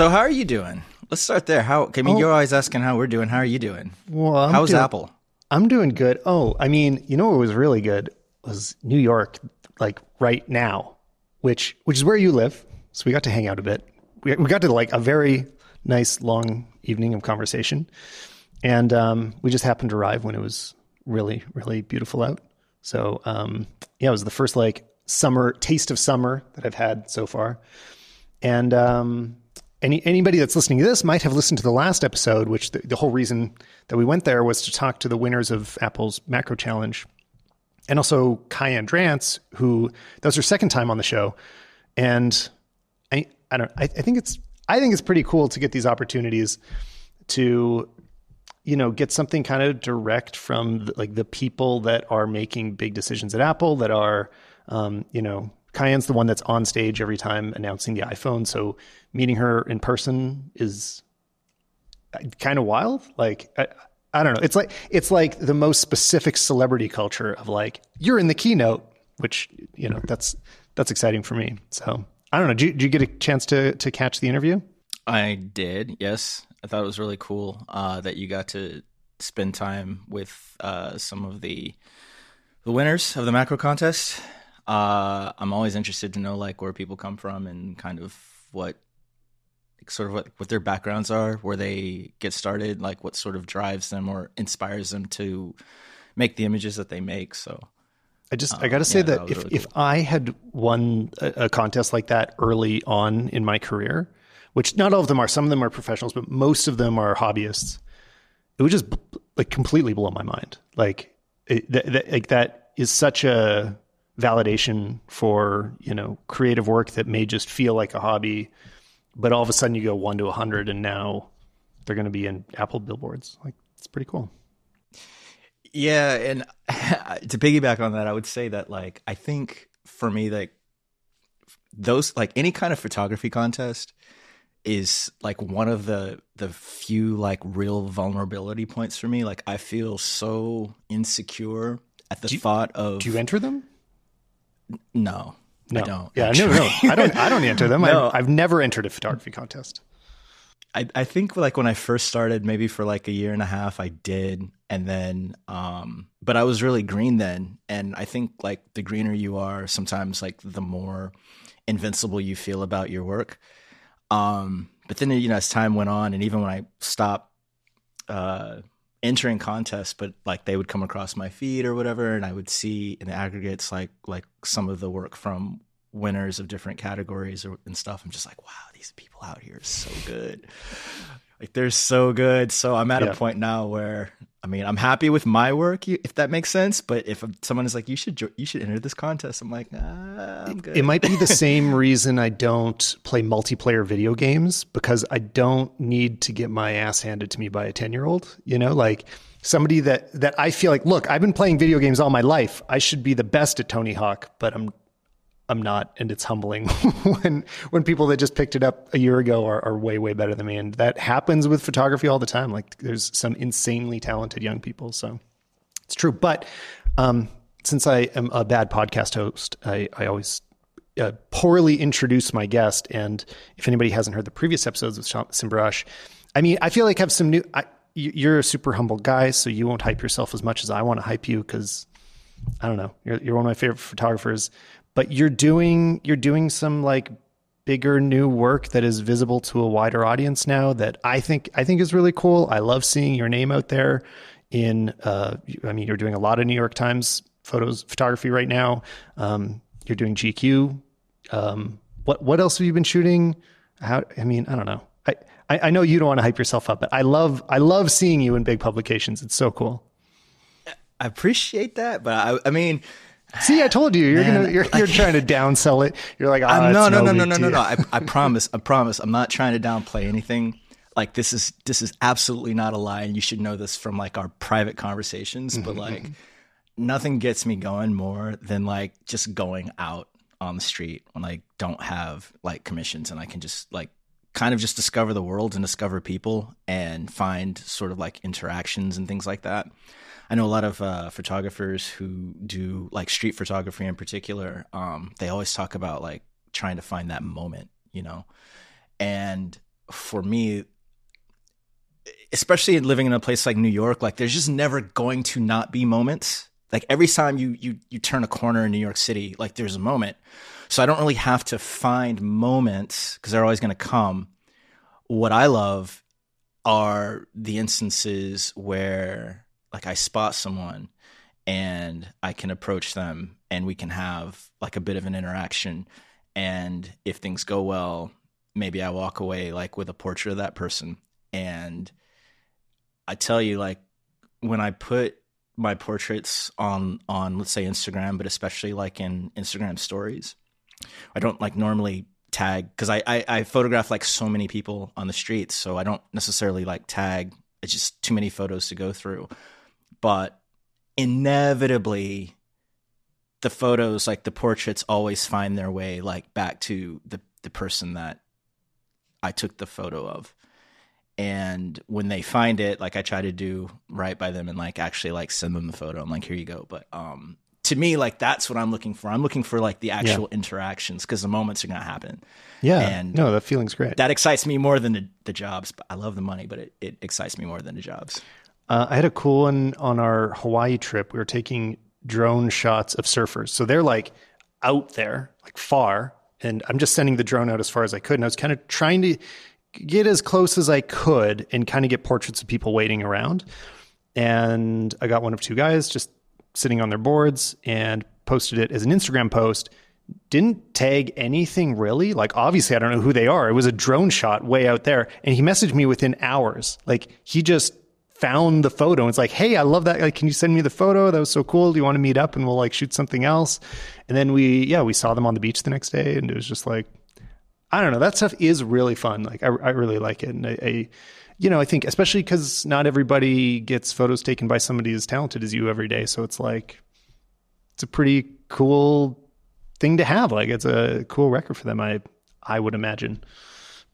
So how are you doing? Let's start there. How? I mean, Oh. you're always asking how we're doing. How are you doing? Well, I'm How's doing- Apple? I'm doing good. Oh, I mean, you know what was really good was New York, like right now, which which is where you live. So we got to hang out a bit. We we got to like a very nice long evening of conversation, and um, we just happened to arrive when it was really really beautiful out. So um, yeah, it was the first like summer taste of summer that I've had so far. And um, any anybody that's listening to this might have listened to the last episode, which the, the whole reason that we went there was to talk to the winners of Apple's Macro Challenge, and also Kaiann Drance, who that was her second time on the show. And I I don't I, I think it's I think it's pretty cool to get these opportunities to you know get something kind of direct from the, like the people that are making big decisions at Apple that are um, you know Kaiann's the one that's on stage every time announcing the iPhone so meeting her in person is kind of wild like I, I don't know it's like it's like the most specific celebrity culture of like you're in the keynote which you know that's that's exciting for me so I don't know did you, you get a chance to to catch the interview I did. Yes, I thought it was really cool uh, that you got to spend time with uh, some of the the winners of the macro contest. Uh, I'm always interested to know like where people come from and kind of what sort of what, what their backgrounds are, where they get started, like what sort of drives them or inspires them to make the images that they make. So I just I got to say yeah, that, that if really if I had won a, a contest like that early on in my career, which not all of them are, some of them are professionals, but most of them are hobbyists, it would just like completely blow my mind. Like it, that, that, like that is such a validation for you know creative work that may just feel like a hobby, but all of a sudden you go one to a hundred, and now they're going to be in Apple billboards. Like it's pretty cool. Yeah, and to piggyback on that, I would say that like I think for me like those like any kind of photography contest is like one of the the few like real vulnerability points for me. Like I feel so insecure at the thought of Do you enter them? No, No, I don't. Yeah, no, no, I don't. I don't enter them. No. I've, I've never entered a photography contest. I, I think like when I first started, maybe for like a year and a half, I did, and then, um, but I was really green then, and I think like the greener you are, sometimes like the more invincible you feel about your work. Um, but then you know as time went on, and even when I stopped uh, entering contests, but like they would come across my feed or whatever, and I would see in the aggregates like like some of the work from winners of different categories or, and stuff. I'm just like, wow, these people out here are so good. Like they're so good. So I'm at Yeah. a point now where I mean, I'm happy with my work, if that makes sense. But if someone is like, you should you should enter this contest, I'm like, ah, I'm good. It might be the same reason I don't play multiplayer video games because I don't need to get my ass handed to me by a 10 year old. You know, like somebody that, that I feel like, look, I've been playing video games all my life. I should be the best at Tony Hawk, but I'm, I'm not. And it's humbling when, when people that just picked it up a year ago are, are way, way better than me. And that happens with photography all the time. Like there's some insanely talented young people. So it's true. But um, since I am a bad podcast host, I, I always uh, poorly introduce my guest. And if anybody hasn't heard the previous episodes with Simbarashe, I mean, I feel like I have some new. I, you- you're a super humble guy, so you won't hype yourself as much as I want to hype you because I don't know. You're, you're one of my favorite photographers, but you're doing you're doing some like bigger new work that is visible to a wider audience now that I think I think is really cool. I love seeing your name out there in uh I mean you're doing a lot of New York Times photos photography right now. Um you're doing GQ. Um what what else have you been shooting? How I mean, I don't know. I I, I know you don't want to hype yourself up, but I love I love seeing you in big publications. It's so cool. I appreciate that, but I, I mean, See, I told you you're Man, gonna you're, you're trying to downsell it. You're like, oh, I'm, ah, no, no, no, no, no, no, no. I, I promise, I promise. I'm not trying to downplay anything. Like this is this is absolutely not a lie, and you should know this from like our private conversations. But mm-hmm, like, mm-hmm. nothing gets me going more than like just going out on the street when I don't have like commissions, and I can just like kind of just discover the world and discover people and find sort of like interactions and things like that. I know a lot of uh, photographers who do like street photography in particular. Um, they always talk about like trying to find that moment, you know. And for me, especially living in a place like New York, like there's just never going to not be moments. Like every time you you you turn a corner in New York City, like there's a moment. So I don't really have to find moments because they're always going to come. What I love are the instances where like I spot someone and I can approach them and we can have like a bit of an interaction and if things go well, maybe I walk away like with a portrait of that person and I tell you like when I put my portraits on on let's say Instagram, but especially like in Instagram stories, I don't like normally tag because I, I, I photograph like so many people on the streets, so I don't necessarily like tag. It's just too many photos to go through. But inevitably, the photos, like the portraits, always find their way like back to the the person that I took the photo of. And when they find it, like I try to do right by them and like actually like send them the photo. I'm like, here you go. But um to me, like that's what I'm looking for. I'm looking for like the actual yeah. interactions because the moments are going to happen. Yeah. And no, that feeling's great. That excites me more than the, the jobs. I love the money, but it, it excites me more than the jobs. Uh, I had a cool one on our Hawaii trip. We were taking drone shots of surfers. So they're like out there, like far. And I'm just sending the drone out as far as I could. And I was kind of trying to get as close as I could and kind of get portraits of people waiting around. And I got one of two guys just sitting on their boards and posted it as an Instagram post. Didn't tag anything really. Like, obviously, I don't know who they are. It was a drone shot way out there. And he messaged me within hours. Like, he just found the photo. It's like, hey, I love that. Like, can you send me the photo? That was so cool. Do you want to meet up and we'll like shoot something else? And then we, yeah, we saw them on the beach the next day. And it was just like, I don't know. That stuff is really fun. Like, I, I really like it. And I, I you know, I think especially because not everybody gets photos taken by somebody as talented as you every day. So it's like, it's a pretty cool thing to have. Like it's a cool record for them. I, I would imagine.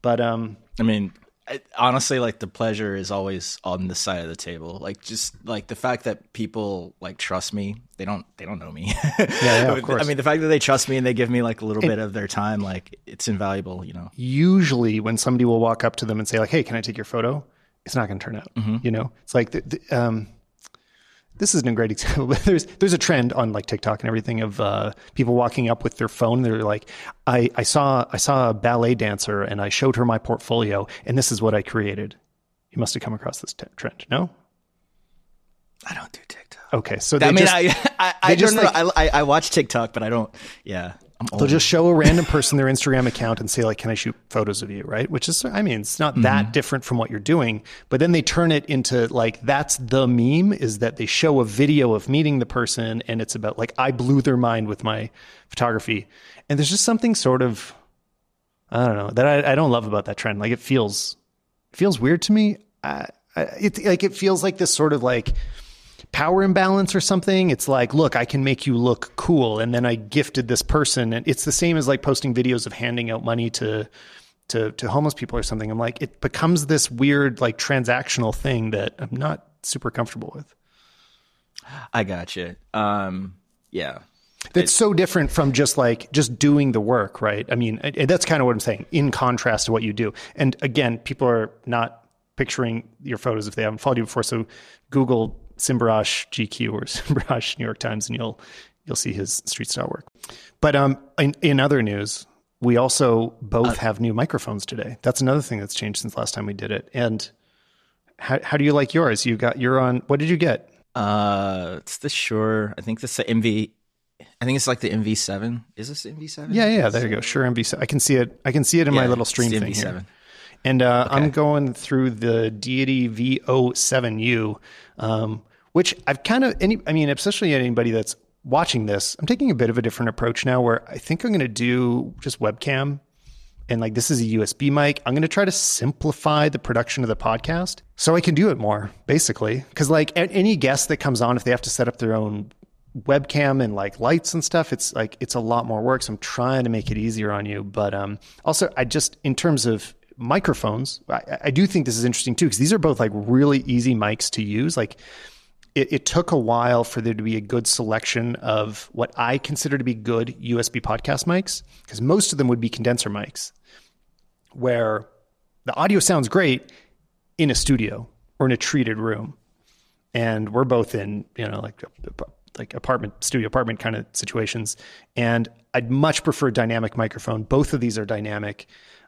But, um, I mean, I, honestly, like the pleasure is always on the side of the table. Like just like the fact that people like trust me. They don't. They don't know me. yeah, yeah, of course. I mean, the fact that they trust me and they give me like a little and bit of their time, like it's invaluable. You know. Usually, when somebody will walk up to them and say like, "Hey, can I take your photo?" It's not going to turn out. Mm-hmm. You know, it's like the, the, um, this isn't a great example, but there's there's a trend on like TikTok and everything of uh, people walking up with their phone. They're like, I, I saw I saw a ballet dancer and I showed her my portfolio and this is what I created. You must have come across this t- trend, no? I don't do TikTok. Okay, so I mean, just, I I, I just like, I, I watch TikTok, but I don't. Yeah, They'll just show a random person their Instagram account and say like, "Can I shoot photos of you?" Right? Which is, I mean, it's not mm-hmm. that different from what you're doing. But then they turn it into like that's the meme is that they show a video of meeting the person and it's about like I blew their mind with my photography, and there's just something sort of, I don't know that I, I don't love about that trend. Like it feels feels weird to me. I, I, it like it feels like this sort of like power imbalance or something. It's like, look, I can make you look cool. And then I gifted this person. And it's the same as like posting videos of handing out money to, to, to homeless people or something. I'm like, it becomes this weird, like transactional thing that I'm not super comfortable with. I got you. Um, yeah. That's so different from just like just doing the work, right? I mean, that's kind of what I'm saying in contrast to what you do. And again, people are not picturing your photos if they haven't followed you before. So Google Simbarashe GQ or Simbarashe New York Times, and you'll you'll see his street style work. But um, in, in other news, we also both uh, have new microphones today. That's another thing that's changed since last time we did it. And how how do you like yours? You got you're on. What did you get? Uh, it's the Shure. I think this the MV. I think it's like the MV7. Is this MV7? Yeah, yeah. There you go. Shure, MV7. I can see it. I can see it in yeah, my little stream thing MV7. here. And uh, okay. I'm going through the Deity VO7U, um, which I've kind of any. I mean, especially anybody that's watching this, I'm taking a bit of a different approach now, where I think I'm going to do just webcam. And like this is a USB mic. I'm going to try to simplify the production of the podcast so I can do it more, basically. Because like any guest that comes on, if they have to set up their own webcam and like lights and stuff it's like it's a lot more work so i'm trying to make it easier on you but um also i just in terms of microphones, I, I, do think this is interesting too, because these are both like really easy mics to use. Like it, it, took a while for there to be a good selection of what I consider to be good USB podcast mics, because most of them would be condenser mics, where the audio sounds great in a studio or in a treated room. And we're both in, you know, like like apartment studio apartment kind of situations. And I'd much prefer dynamic microphone. Both of these are dynamic.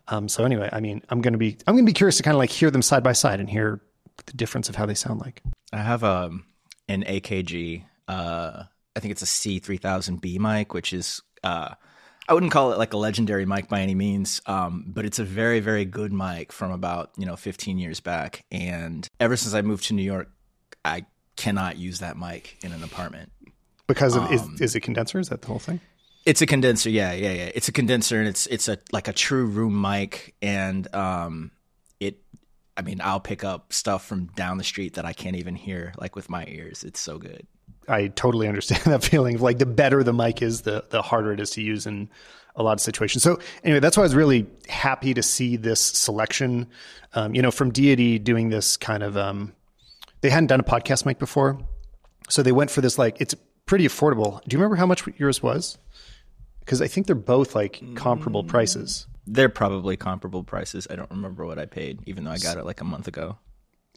Um, so anyway, I mean, I'm gonna be I'm gonna be curious to kind of like hear them side by side and hear the difference of how they sound like. I have um, an AKG. Uh, I think it's a C3000B mic, which is uh, I wouldn't call it like a legendary mic by any means, um, but it's a very very good mic from about you know 15 years back. And ever since I moved to New York, I cannot use that mic in an apartment because of um, is, is it condenser? Is that the whole thing? It's a condenser, yeah, yeah, yeah. It's a condenser, and it's it's a like a true room mic, and um, it. I mean, I'll pick up stuff from down the street that I can't even hear, like with my ears. It's so good. I totally understand that feeling. of Like the better the mic is, the the harder it is to use in a lot of situations. So anyway, that's why I was really happy to see this selection. Um, you know, from Deity doing this kind of. Um, they hadn't done a podcast mic before, so they went for this. Like it's pretty affordable. Do you remember how much yours was? Because I think they're both like comparable prices. They're probably comparable prices. I don't remember what I paid, even though I got it like a month ago.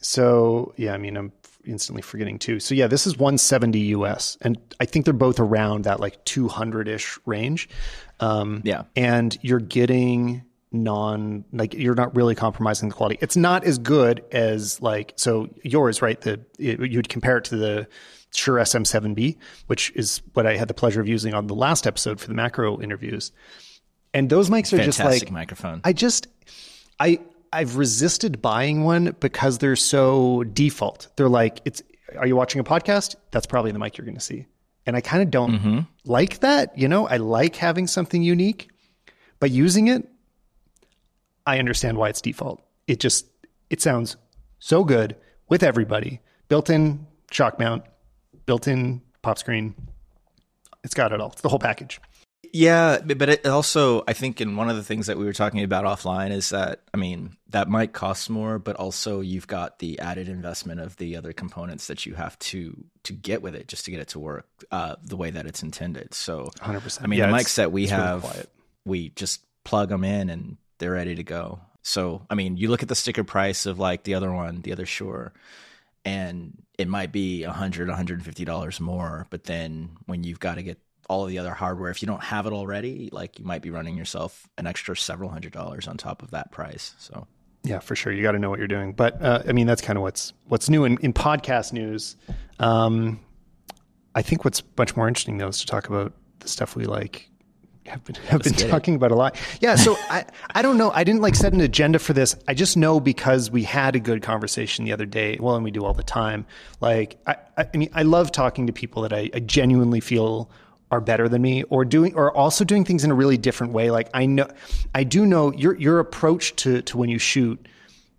So yeah, I mean, I'm instantly forgetting too. So yeah, this is 170 US, and I think they're both around that like 200 ish range. Um, yeah, and you're getting non like you're not really compromising the quality. It's not as good as like so yours, right? The it, you'd compare it to the Shure SM7B, which is what I had the pleasure of using on the last episode for the macro interviews. And those mics are Fantastic just like microphone. I just I I've resisted buying one because they're so default. They're like it's are you watching a podcast? That's probably the mic you're going to see. And I kind of don't mm-hmm. like that, you know? I like having something unique, but using it I understand why it's default. It just it sounds so good with everybody. Built-in shock mount, built-in pop screen. It's got it all. It's the whole package. Yeah, but it also, I think, in one of the things that we were talking about offline is that, I mean, that might cost more, but also you've got the added investment of the other components that you have to to get with it just to get it to work uh, the way that it's intended. So, 100%. I mean, yeah, the mics that we have, really we just plug them in and they're ready to go. So, I mean, you look at the sticker price of like the other one, the other Shure, and it might be a hundred, $150 more. But then when you've got to get all of the other hardware, if you don't have it already, like you might be running yourself an extra several hundred dollars on top of that price. So, yeah, for sure. You got to know what you're doing. But uh, I mean, that's kind of what's what's new in, in podcast news. Um, I think what's much more interesting though is to talk about the stuff we like have been have been talking it. about a lot. Yeah, so I I don't know. I didn't like set an agenda for this. I just know because we had a good conversation the other day. Well, and we do all the time. Like I I mean I love talking to people that I, I genuinely feel are better than me or doing or also doing things in a really different way. Like I know I do know your your approach to to when you shoot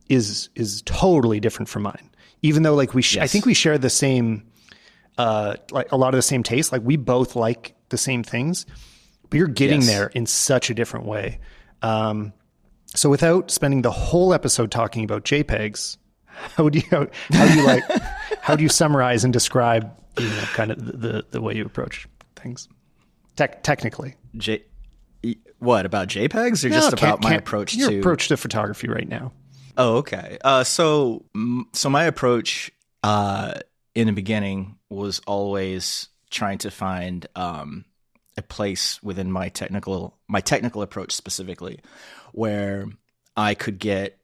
is is totally different from mine. Even though like we sh- yes. I think we share the same uh like a lot of the same taste. Like we both like the same things but you're getting yes. there in such a different way. Um, so without spending the whole episode talking about JPEGs, how do you how, how do you like how do you summarize and describe you know kind of the, the way you approach things Tec- technically? J what about JPEGs or no, just about my approach your to approach to photography right now? Oh, okay. Uh, so so my approach uh, in the beginning was always trying to find um, a place within my technical my technical approach specifically where I could get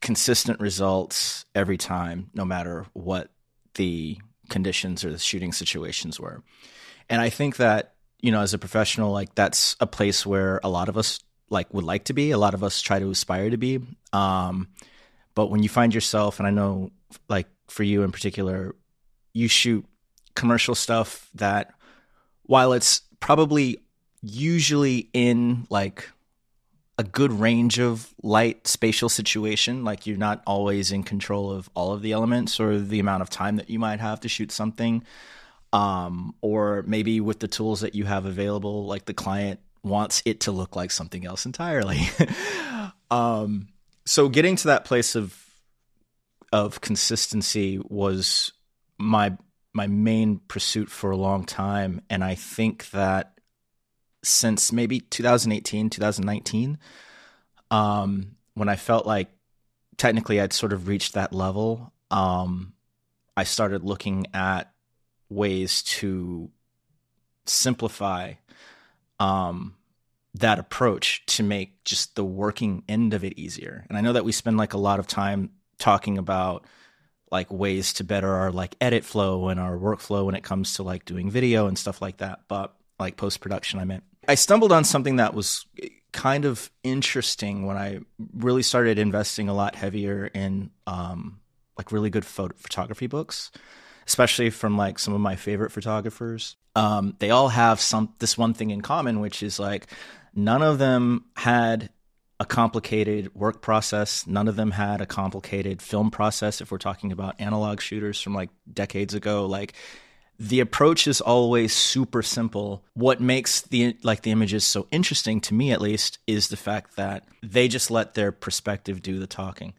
consistent results every time no matter what the conditions or the shooting situations were. And I think that, you know, as a professional like that's a place where a lot of us like would like to be, a lot of us try to aspire to be. Um but when you find yourself and I know like for you in particular, you shoot commercial stuff that while it's probably usually in like a good range of light spatial situation like you're not always in control of all of the elements or the amount of time that you might have to shoot something um, or maybe with the tools that you have available like the client wants it to look like something else entirely um, so getting to that place of of consistency was my my main pursuit for a long time. And I think that since maybe 2018, 2019, um, when I felt like technically I'd sort of reached that level, um, I started looking at ways to simplify um, that approach to make just the working end of it easier. And I know that we spend like a lot of time talking about like ways to better our like edit flow and our workflow when it comes to like doing video and stuff like that. But like post production, I meant I stumbled on something that was kind of interesting when I really started investing a lot heavier in um, like really good photo- photography books, especially from like some of my favorite photographers. Um, they all have some this one thing in common, which is like none of them had a complicated work process. None of them had a complicated film process. If we're talking about analog shooters from like decades ago, like the approach is always super simple. What makes the like the images so interesting to me at least is the fact that they just let their perspective do the talking.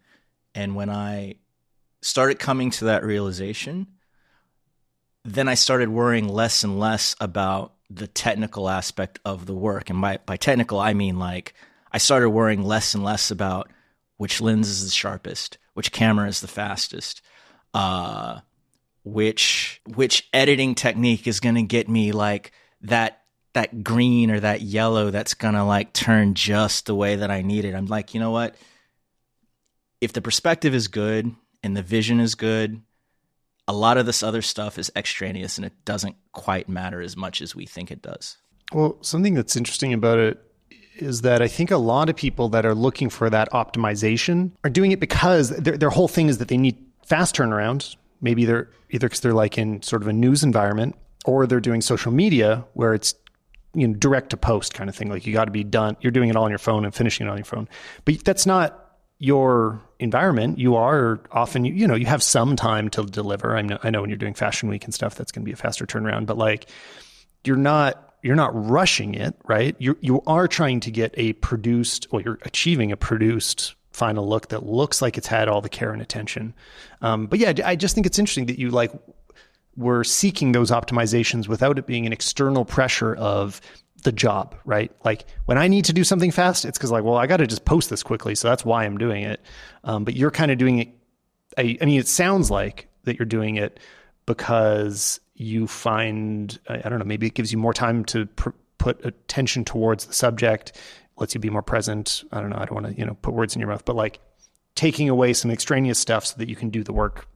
And when I started coming to that realization, then I started worrying less and less about the technical aspect of the work. And by by technical I mean like I started worrying less and less about which lens is the sharpest, which camera is the fastest. Uh which which editing technique is going to get me like that that green or that yellow that's going to like turn just the way that I need it. I'm like, you know what? If the perspective is good and the vision is good, a lot of this other stuff is extraneous and it doesn't quite matter as much as we think it does. Well, something that's interesting about it is that I think a lot of people that are looking for that optimization are doing it because their, their whole thing is that they need fast turnaround, maybe they're either because they're like in sort of a news environment or they're doing social media where it's you know direct to post kind of thing. Like you got to be done you're doing it all on your phone and finishing it on your phone. But that's not your environment you are often you, know you have some time to deliver I know, I know when you're doing fashion week and stuff that's going to be a faster turnaround but like you're not you're not rushing it right you you are trying to get a produced or you're achieving a produced final look that looks like it's had all the care and attention. Um, but yeah, I just think it's interesting that you like were seeking those optimizations without it being an external pressure of the job, right? Like when I need to do something fast, it's because like, well, I got to just post this quickly, so that's why I'm doing it. Um, but you're kind of doing it. I, I, mean, it sounds like that you're doing it because you find I, I don't know, maybe it gives you more time to pr- put attention towards the subject lets you be more present. I don't know. I don't want to, you know, put words in your mouth, but like taking away some extraneous stuff so that you can do the work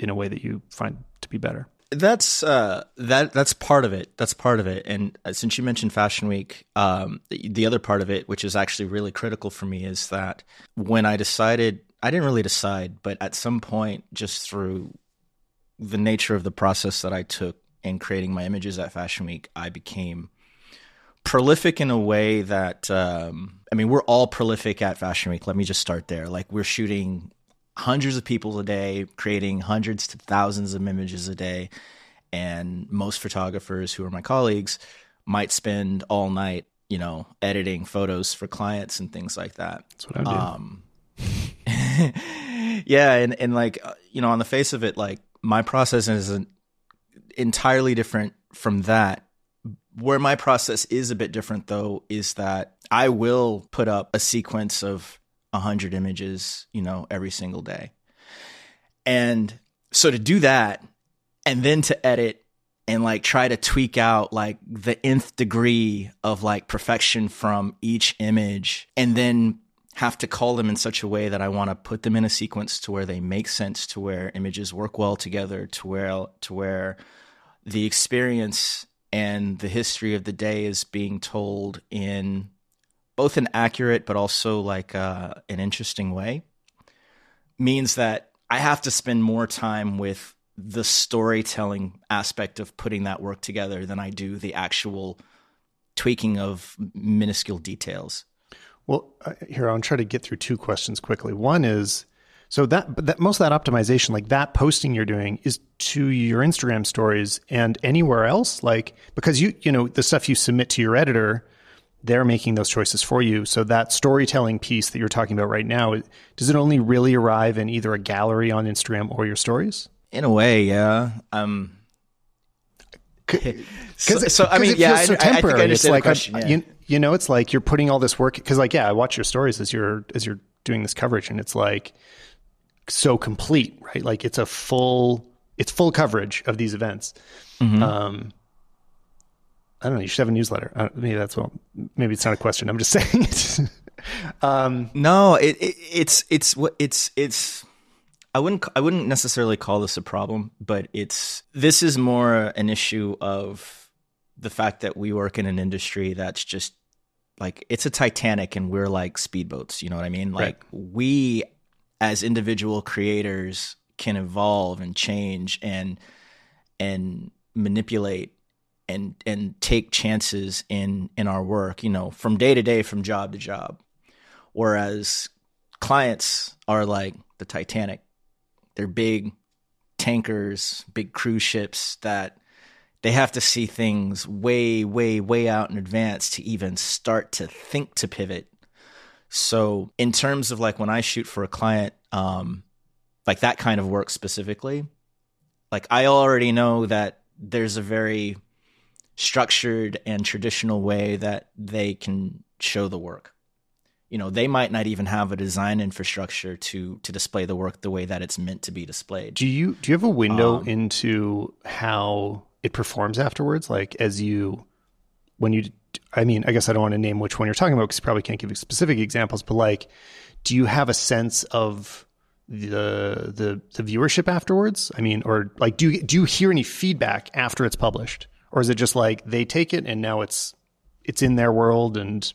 in a way that you find to be better. That's uh, that that's part of it. That's part of it. And uh, since you mentioned Fashion Week, um, the, the other part of it, which is actually really critical for me, is that when I decided, I didn't really decide, but at some point, just through the nature of the process that I took in creating my images at Fashion Week, I became prolific in a way that um, I mean, we're all prolific at Fashion Week. Let me just start there. Like we're shooting hundreds of people a day, creating hundreds to thousands of images a day, and most photographers who are my colleagues might spend all night, you know, editing photos for clients and things like that. That's what I'm doing. Um, yeah, and and like uh, you know, on the face of it, like my process is an entirely different from that where my process is a bit different, though, is that I will put up a sequence of 100 images, you know, every single day. And so to do that and then to edit and like try to tweak out like the nth degree of like perfection from each image and then have to call them in such a way that I want to put them in a sequence to where they make sense to where images work well together to where to where the experience and the history of the day is being told in both an accurate but also like uh, an interesting way means that I have to spend more time with the storytelling aspect of putting that work together than I do the actual tweaking of minuscule details. Well, uh, here I'll try to get through two questions quickly. One is so that, that most of that optimization, like that posting you're doing, is to your Instagram stories and anywhere else. Like because you you know the stuff you submit to your editor, they're making those choices for you. So that storytelling piece that you're talking about right now, does it only really arrive in either a gallery on Instagram or your stories? In a way, yeah. Um, so, so I mean, yeah, so I, temporary. I, I it's like question, a, yeah. you, You know, it's like you're putting all this work because, like, yeah, I watch your stories as you're as you're doing this coverage, and it's like so complete, right? Like it's a full it's full coverage of these events. Mm-hmm. Um, I don't know. You should have a newsletter. Uh, maybe that's well. Maybe it's not a question. I'm just saying it. um, No, it, it it's it's what it's it's. I wouldn't I wouldn't necessarily call this a problem, but it's this is more an issue of the fact that we work in an industry that's just like it's a Titanic and we're like speedboats. You know what I mean? Like we as individual creators can evolve and change and and manipulate and and take chances in in our work you know from day to day from job to job. Whereas clients are like the titanic. They're big tankers big cruise ships that they have to see things way way way out in advance to even start to think to pivot. So in terms of like when i shoot for a client um like that kind of work specifically like i already know that there's a very structured and traditional way that they can show the work you know they might not even have a design infrastructure to to display the work the way that it's meant to be displayed do you do you have a window Um, into how it performs afterwards? Like as you when you I mean, I guess I don't want to name which one you're talking about because you probably can't give specific examples, but like do you have a sense of the the the viewership afterwards? I mean, or like do you do you hear any feedback after it's published? Or is it just like they take it and now it's it's in their world and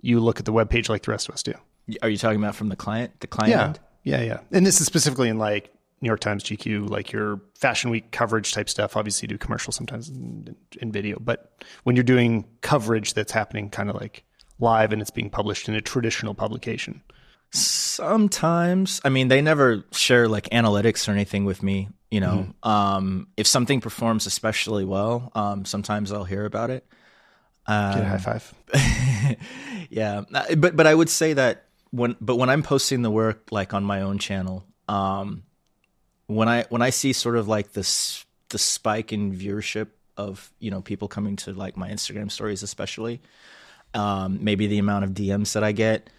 you look at the webpage like the rest of us do? are you talking about from the client the client Yeah. end? Yeah, yeah. And this is specifically in like New York Times, GQ, like your Fashion Week coverage type stuff. Obviously, you do commercials sometimes in, in video, but when you're doing coverage that's happening kind of like live and it's being published in a traditional publication. Sometimes, I mean, they never share like analytics or anything with me. You know, um, if something performs especially well, um, sometimes I'll hear about it. Get a high five. yeah, but but I would say that when but when I'm posting the work like on my own channel, um, when I when I see sort of like this the spike in viewership of you know people coming to like my Instagram stories, especially, um, maybe the amount of DMs that I get,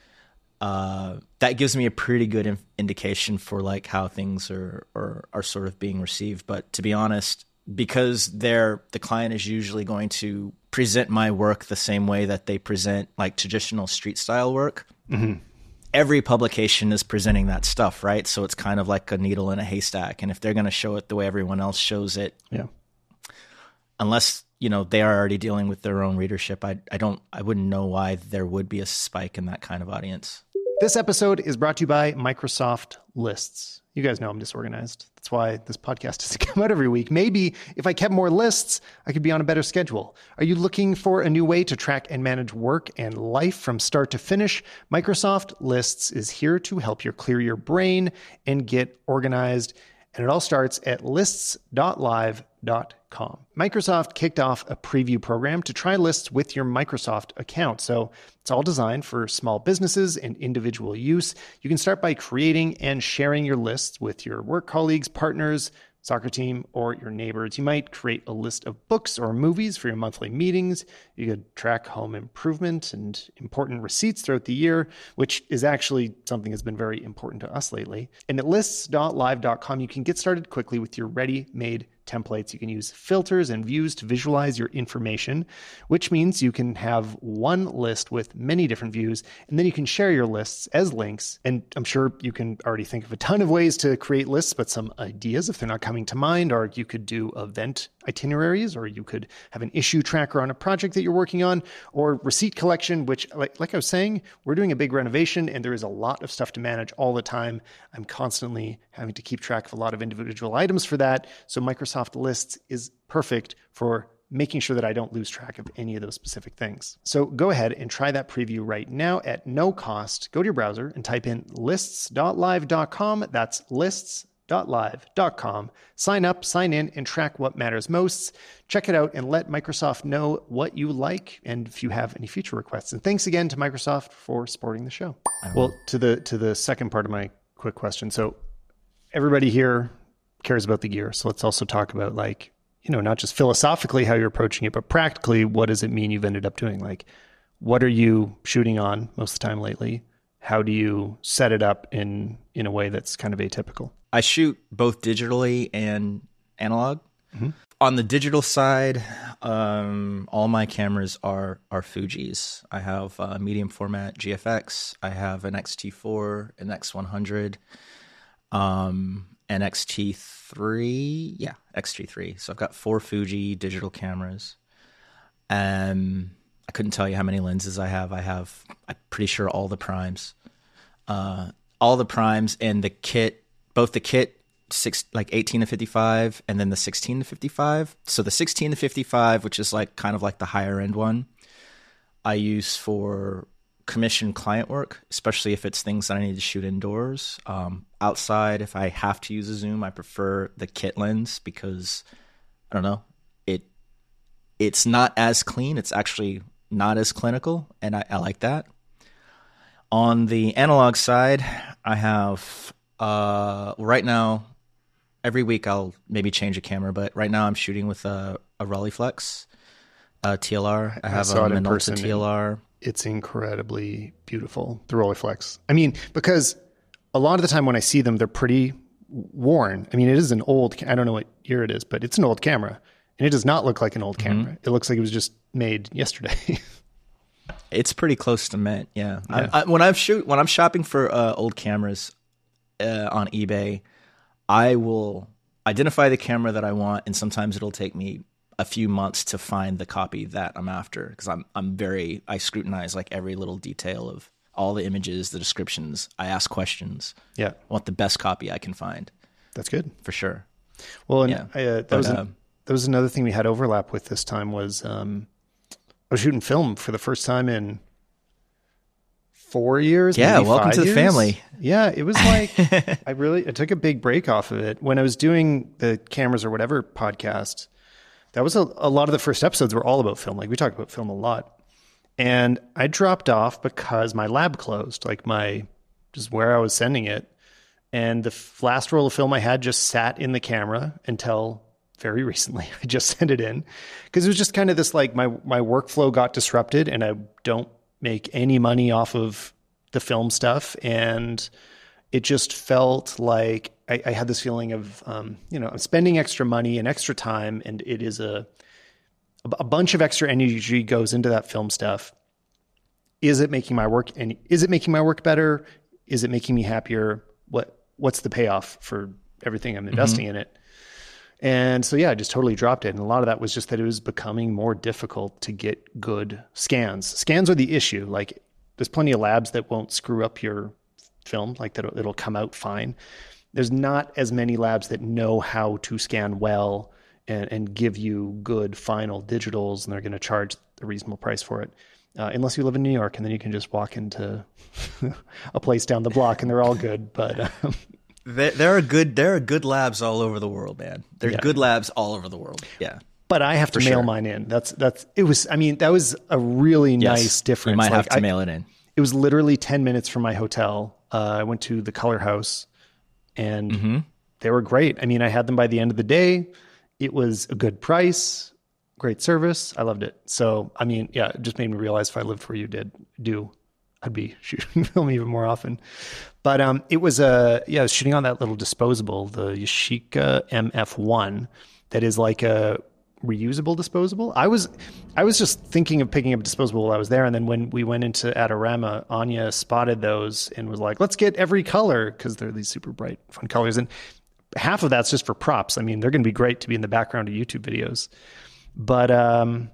uh, that gives me a pretty good in- indication for like how things are, are are sort of being received. But to be honest, because they're the client is usually going to present my work the same way that they present like traditional street style work. Every publication is presenting that stuff, right? So it's kind of like a needle in a haystack. And if they're going to show it the way everyone else shows it, Yeah. unless you know they are already dealing with their own readership, I I don't I wouldn't know why there would be a spike in that kind of audience. This episode is brought to you by Microsoft Lists. You guys know I'm disorganized. That's why this podcast doesn't come out every week. Maybe if I kept more lists, I could be on a better schedule. Are you looking for a new way to track and manage work and life from start to finish? Microsoft Lists is here to help you clear your brain and get organized. And it all starts at lists.live.com. Microsoft kicked off a preview program to try lists with your Microsoft account. So it's all designed for small businesses and individual use. You can start by creating and sharing your lists with your work colleagues, partners, soccer team, or your neighbors. You might create a list of books or movies for your monthly meetings. You could track home improvement and important receipts throughout the year, which is actually something that's been very important to us lately. And at lists.live.com, you can get started quickly with your ready made templates. You can use filters and views to visualize your information, which means you can have one list with many different views, and then you can share your lists as links. And I'm sure you can already think of a ton of ways to create lists, but some ideas if they're not coming to mind are you could do event itineraries, or you could have an issue tracker on a project that you're working on, or receipt collection, which, like, like I was saying, we're doing a big renovation and there is a lot of stuff to manage all the time. I'm constantly having to keep track of a lot of individual items for that. So Microsoft Lists is perfect for making sure that I don't lose track of any of those specific things. So go ahead and try that preview right now at no cost. Go to your browser and type in lists.live.com. That's lists.live.com. Sign up, sign in, and track what matters most. Check it out and let Microsoft know what you like and if you have any feature requests. And thanks again to Microsoft for supporting the show. Well, to the to the second part of my quick question. So everybody here cares about the gear. So let's also talk about like, you know, not just philosophically how you're approaching it, but practically what does it mean you've ended up doing? Like, what are you shooting on most of the time lately? How do you set it up in in a way that's kind of atypical? I shoot both digitally and analog. On the digital side, um, all my cameras are are Fuji's. I have a medium format GFX. I have an XT4, an X100, um, an XT3. Yeah, XT3. So I've got four Fuji digital cameras. Um, I couldn't tell you how many lenses I have. I have, I'm pretty sure all the primes, uh, all the primes and the kit, both the kit six like 18 to 55 and then the 16 to 55 so the 16 to 55 which is like kind of like the higher end one i use for commission client work especially if it's things that i need to shoot indoors um, outside if i have to use a zoom i prefer the kit lens because i don't know it it's not as clean it's actually not as clinical and i, I like that on the analog side i have uh, right now every week I'll maybe change a camera, but right now I'm shooting with a, a Rolleiflex uh, TLR. I have saw a Minolta. TLR. It's incredibly beautiful, the Rolleiflex. I mean, because a lot of the time when I see them, they're pretty worn. I mean, it is an old, I don't know what year it is, but it's an old camera, and it does not look like an old camera. It looks like it was just made yesterday. It's pretty close to mint. Yeah. I, I, when I'm shoot when I'm shopping for uh, old cameras uh, on eBay, I will identify the camera that I want, and sometimes it'll take me a few months to find the copy that I'm after because I'm I'm very I scrutinize like every little detail of all the images, the descriptions. I ask questions. yeah, I want the best copy I can find that's good. for sure. Well, and Yeah. I, uh, that But, was an- um, that was another thing we had overlap with this time was um, I was shooting film for the first time in four years. Yeah, welcome to the family. Yeah, it was like I really I took a big break off of it when I was doing the cameras or whatever podcast. That was a, a lot of the first episodes were all about film. Like we talked about film a lot, and I dropped off because my lab closed. Like my just where I was sending it, and the f- last roll of film I had just sat in the camera until very recently. I just sent it in because it was just kind of this like my my workflow got disrupted, and I don't make any money off of the film stuff, and it just felt like I, I had this feeling of um, you know I'm spending extra money and extra time, and it is a a bunch of extra energy goes into that film stuff. Is it making my work and is it making my work better? Is it making me happier? What what's the payoff for everything I'm investing in it? And so yeah, I just totally dropped it. And a lot of that was just that it was becoming more difficult to get good scans. Scans are the issue. Like there's plenty of labs that won't screw up your film, like that it'll come out fine. There's not as many labs that know how to scan well and, and give you good final digitals, and they're going to charge a reasonable price for it. Uh, unless you live in New York, and then you can just walk into a place down the block, and they're all good. But um, There, there are good there are good labs all over the world, man. There are good labs all over the world. Yeah. but I have to mail sure. mine in. That's that's it was. I mean, that was a really nice difference. You might have to I- mail it in. it was literally 10 minutes from my hotel. Uh, I went to the Color House and Mm-hmm. they were great. I mean, I had them by the end of the day. It was a good price, great service. I loved it. So, I mean, yeah, it just made me realize if I lived where you did do, I'd be shooting film even more often. But um, it was a yeah, I was shooting on that little disposable, the Yashica MF1, that is like a reusable disposable. I was I was just thinking of picking up disposable while I was there, and then when we went into Adorama, Anya spotted those and was like, "Let's get every color because they're these super bright, fun colors." And half of that's just for props. I mean, they're going to be great to be in the background of YouTube videos. But um,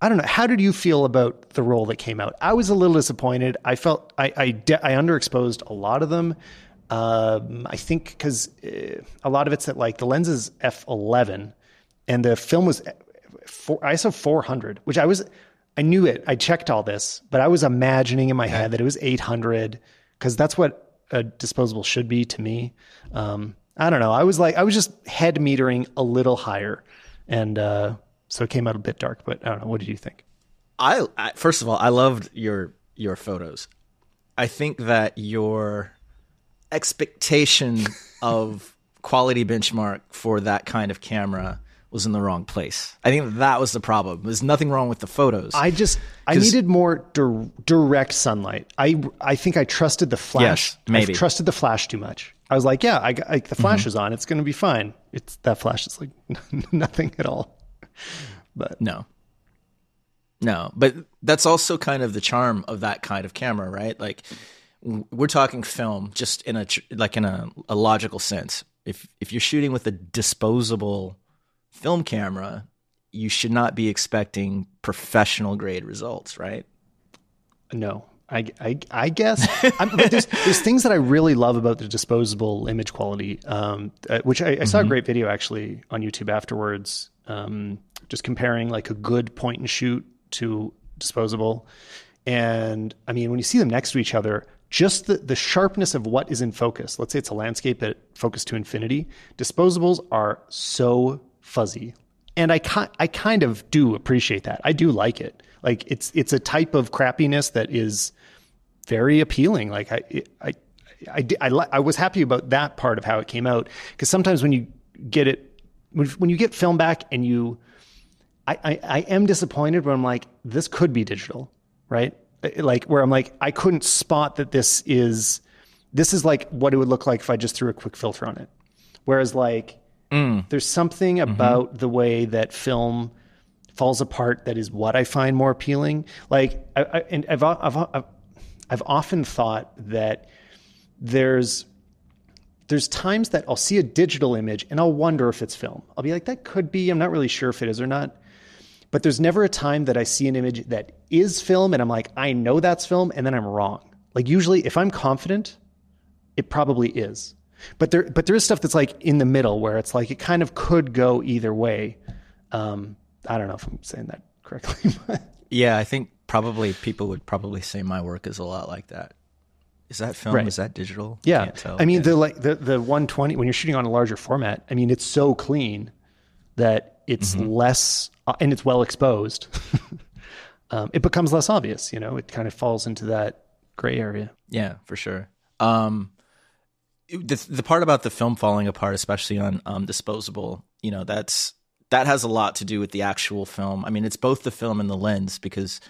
I don't know. How did you feel about the role that came out? I was a little disappointed. I felt I I, de- I underexposed a lot of them. Um, I think because uh, a lot of it's that like the lens is f eleven, and the film was four, ISO four hundred, which I was I knew it. I checked all this, but I was imagining in my head that it was eight hundred because that's what a disposable should be to me. Um, I don't know. I was like I was just head metering a little higher, and uh, so it came out a bit dark. But I don't know. What did you think? I, I first of all, I loved your your photos. I think that your expectation of quality benchmark for that kind of camera was in the wrong place. I think that was the problem. There's nothing wrong with the photos. I just I needed more dir- direct sunlight. I I think I trusted the flash. Yes, maybe. I trusted the flash too much. I was like, yeah, I, I the flash mm-hmm. is on. It's going to be fine. It's that flash is like nothing at all. But no. No, but that's also kind of the charm of that kind of camera, right? Like we're talking film just in a like in a, a logical sense. If if you're shooting with a disposable film camera, you should not be expecting professional grade results, right? No, I, I, I guess. I'm, but there's, there's things that I really love about the disposable image quality, um, uh, which I, I saw a great video actually on YouTube afterwards, um, just comparing like a good point and shoot to disposable. And I mean, when you see them next to each other, just the, the sharpness of what is in focus. Let's say it's a landscape that focused to infinity. Disposables are so fuzzy. And I, ki- I kind of do appreciate that. I do like it. Like it's it's a type of crappiness that is very appealing. Like I I I, I, I, I was happy about that part of how it came out because sometimes when you get it when, when you get film back and you I, I, I am disappointed when I'm like this could be digital, right? Like where I'm like I couldn't spot that this is this is like what it would look like if I just threw a quick filter on it. Whereas like mm. there's something about mm-hmm. the way that film falls apart that is what I find more appealing. Like, I, I, and I've, I've, I've, I've often thought that there's there's times that I'll see a digital image and I'll wonder if it's film. I'll be like, that could be. I'm not really sure if it is or not. But there's never a time that I see an image that is film and I'm like, I know that's film, and then I'm wrong. Like usually, if I'm confident, it probably is. But there, but there is stuff that's like in the middle where it's like it kind of could go either way. Um, I don't know if I'm saying that correctly. yeah, I think probably people would probably say my work is a lot like that. Is that film? Right. Is that digital? Yeah, I mean yeah. the like the the 120 when you're shooting on a larger format. I mean it's so clean that it's mm-hmm. less uh, and it's well exposed. um, it becomes less obvious. You know, it kind of falls into that gray area. Yeah, for sure. Um, the the part about the film falling apart, especially on um, disposable, you know, that's that has a lot to do with the actual film. I mean, it's both the film and the lens because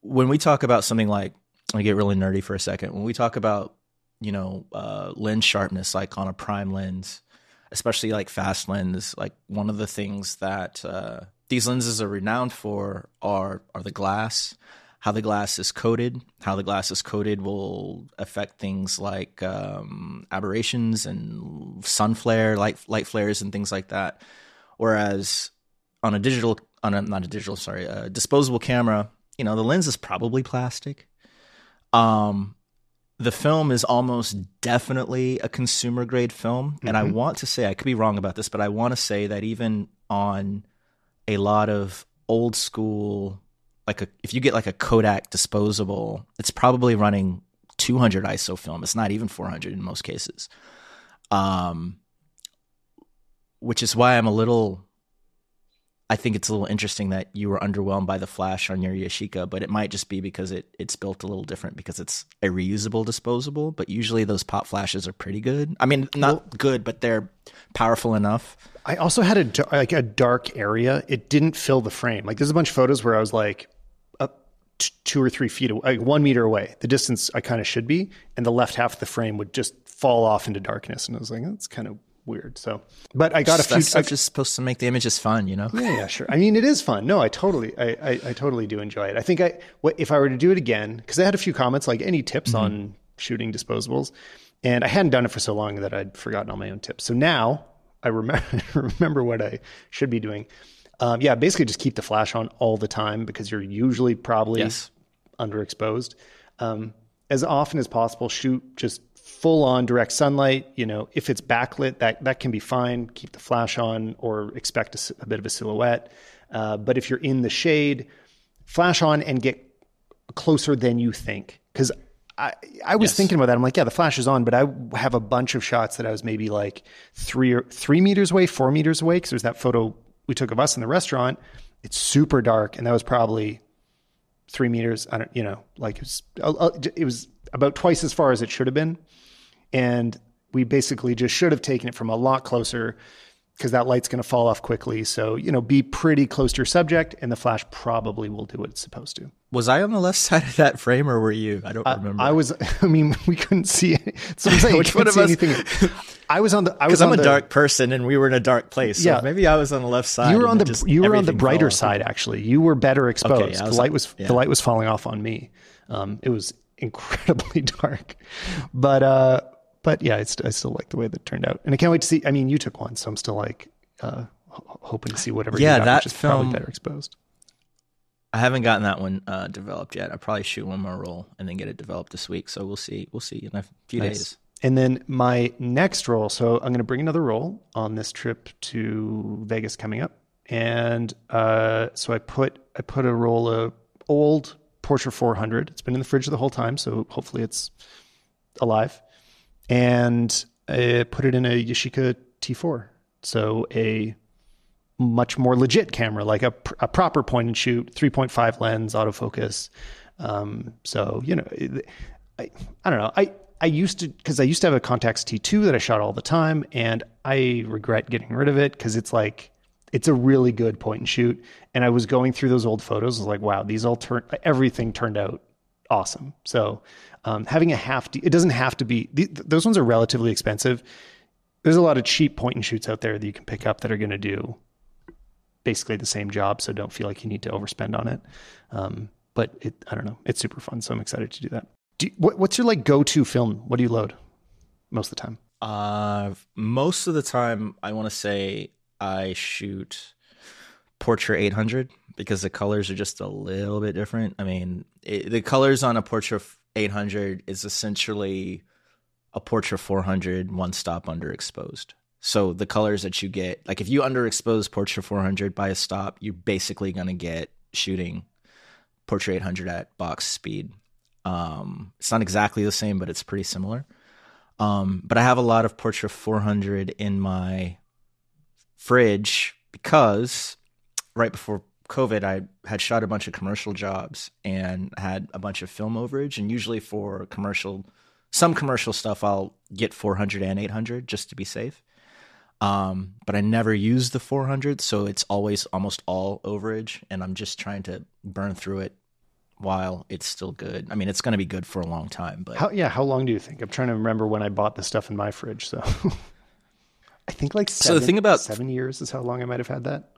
when we talk about something like, I get really nerdy for a second. When we talk about, you know, uh, lens sharpness, like on a prime lens, especially like fast lens, like one of the things that uh, these lenses are renowned for are are the glass, how the glass is coated. How the glass is coated will affect things like um, aberrations and sun flare, light light flares, and things like that. Whereas on a digital, on a not a digital, sorry, a disposable camera, you know, the lens is probably plastic. Um, the film is almost definitely a consumer grade film, mm-hmm. and I mm-hmm. want to say I could be wrong about this, but I want to say that even on a lot of old school, like a, if you get like a Kodak disposable, it's probably running 200 ISO film. It's not even 400 in most cases. Um, which is why I'm a little. I think it's a little interesting that you were underwhelmed by the flash on your Yashica, but it might just be because it it's built a little different because it's a reusable disposable. But usually those pop flashes are pretty good. I mean, not well, good, but they're powerful enough. I also had a like a dark area. It didn't fill the frame. Like there's a bunch of photos where I was like t- two or three feet, away, like one meter away, the distance I kind of should be, and the left half of the frame would just fall off into darkness. And I was like, that's kind of weird. So, but I got a few. That's just supposed to make the images fun, you know? Yeah, yeah, sure. I mean, it is fun. No, I totally, I, I, I totally do enjoy it. I think I, if I were to do it again, because I had a few comments like any tips mm-hmm. on shooting disposables, and I hadn't done it for so long that I'd forgotten all my own tips. So now I remember remember what I should be doing. Um, yeah, basically just keep the flash on all the time because you're usually probably yes. underexposed. Um, as often as possible, shoot just full on direct sunlight, you know, if it's backlit, that that can be fine. Keep the flash on or expect a, a bit of a silhouette. Uh, but if you're in the shade, flash on and get closer than you think. Because I, I was yes. thinking about that. I'm like, yeah, the flash is on, but I have a bunch of shots that I was maybe like three or three meters away, four meters away. Because there's that photo we took of us in the restaurant. It's super dark, and that was probably three meters. I don't, you know, like it was, uh, uh, it was about twice as far as it should have been. And we basically just should have taken it from a lot closer because that light's going to fall off quickly. So, you know, be pretty close to your subject and the flash probably will do what it's supposed to. Was I on the left side of that frame or were you? I don't remember. I was, I mean, we couldn't see it. So I'm saying, Which one of us- anything. I was on the, I was Because I'm a the, dark person and we were in a dark place. So Yeah. maybe I was on the left side. you were on the, you were on the brighter side, actually. You were better exposed. I the was- light was, yeah. the light was falling off on me. Um, it was incredibly dark, but, uh, but yeah, it's, I still like the way that turned out and I can't wait to see, I mean, you took one, so I'm still like, uh, hoping to see whatever Yeah, you got, that which is probably better exposed. I haven't gotten that one uh, developed yet. I'll probably shoot one more roll and then get it developed this week. So we'll see. We'll see in a few Nice. days. And then my next roll. So I'm going to bring another roll on this trip to Vegas coming up. And uh, so I put I put a roll of old Portra 400. It's been in the fridge the whole time, so hopefully it's alive. And I put it in a Yashica T4. So a much more legit camera, like a, a proper point and shoot, 3.5 lens, autofocus. Um, so, you know, I, I don't know. I, I used to, cause I used to have a Contax T2 that I shot all the time and I regret getting rid of it. Cause it's like, it's a really good point and shoot. And I was going through those old photos. I was like, wow, these all turned, everything turned out awesome. So, um, having a half, D, it doesn't have to be, th- those ones are relatively expensive. There's a lot of cheap point and shoots out there that you can pick up that are going to do basically the same job. So don't feel like you need to overspend on it. Um, but it, I don't know, it's super fun. So I'm excited to do that. Do you, what, what's your like go-to film? What do you load most of the time? Uh, most of the time, I want to say I shoot Portra 800 because the colors are just a little bit different. I mean, it, the colors on a Portra 800 is essentially a Portra 400 one stop underexposed. So the colors that you get, like if you underexpose Portra 400 by a stop, you're basically going to get shooting Portra 800 at box speed. Um, it's not exactly the same, but it's pretty similar. Um, but I have a lot of Portra 400 in my fridge because right before COVID, I had shot a bunch of commercial jobs and had a bunch of film overage. And usually for commercial, some commercial stuff, I'll get 400 and 800 just to be safe. Um, but I never use the 400, so it's always almost all overage, and I'm just trying to burn through it while it's still good. I mean, it's going to be good for a long time, but How, yeah. How long do you think? I'm trying to remember when I bought the stuff in my fridge. So I think like So the thing about- seven years is how long I might have had that.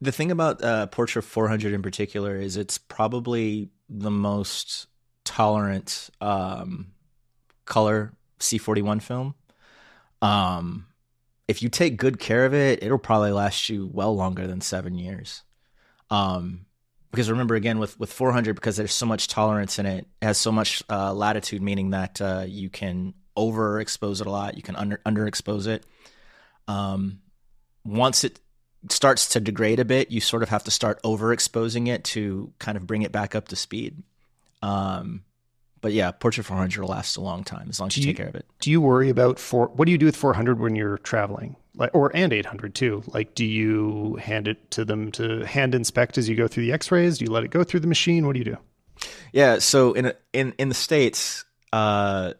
The thing about uh, Portra 400 in particular is it's probably the most tolerant um, color C41 film. Um, if you take good care of it, it'll probably last you well longer than seven years. Um, because remember again with with 400 because there's so much tolerance in it, it has so much uh, latitude, meaning that uh, you can overexpose it a lot, you can under underexpose it. Um, once it starts to degrade a bit, you sort of have to start overexposing it to kind of bring it back up to speed. Um, but yeah, Portra 400 will last a long time as long as you, you- take care of it. Do you worry about four? What do you do with 400 when you're traveling? Like, or and 800 too. Like, do you hand it to them to hand inspect as you go through the X-rays? Do you let it go through the machine? What do you do? Yeah, so in in in the states, uh,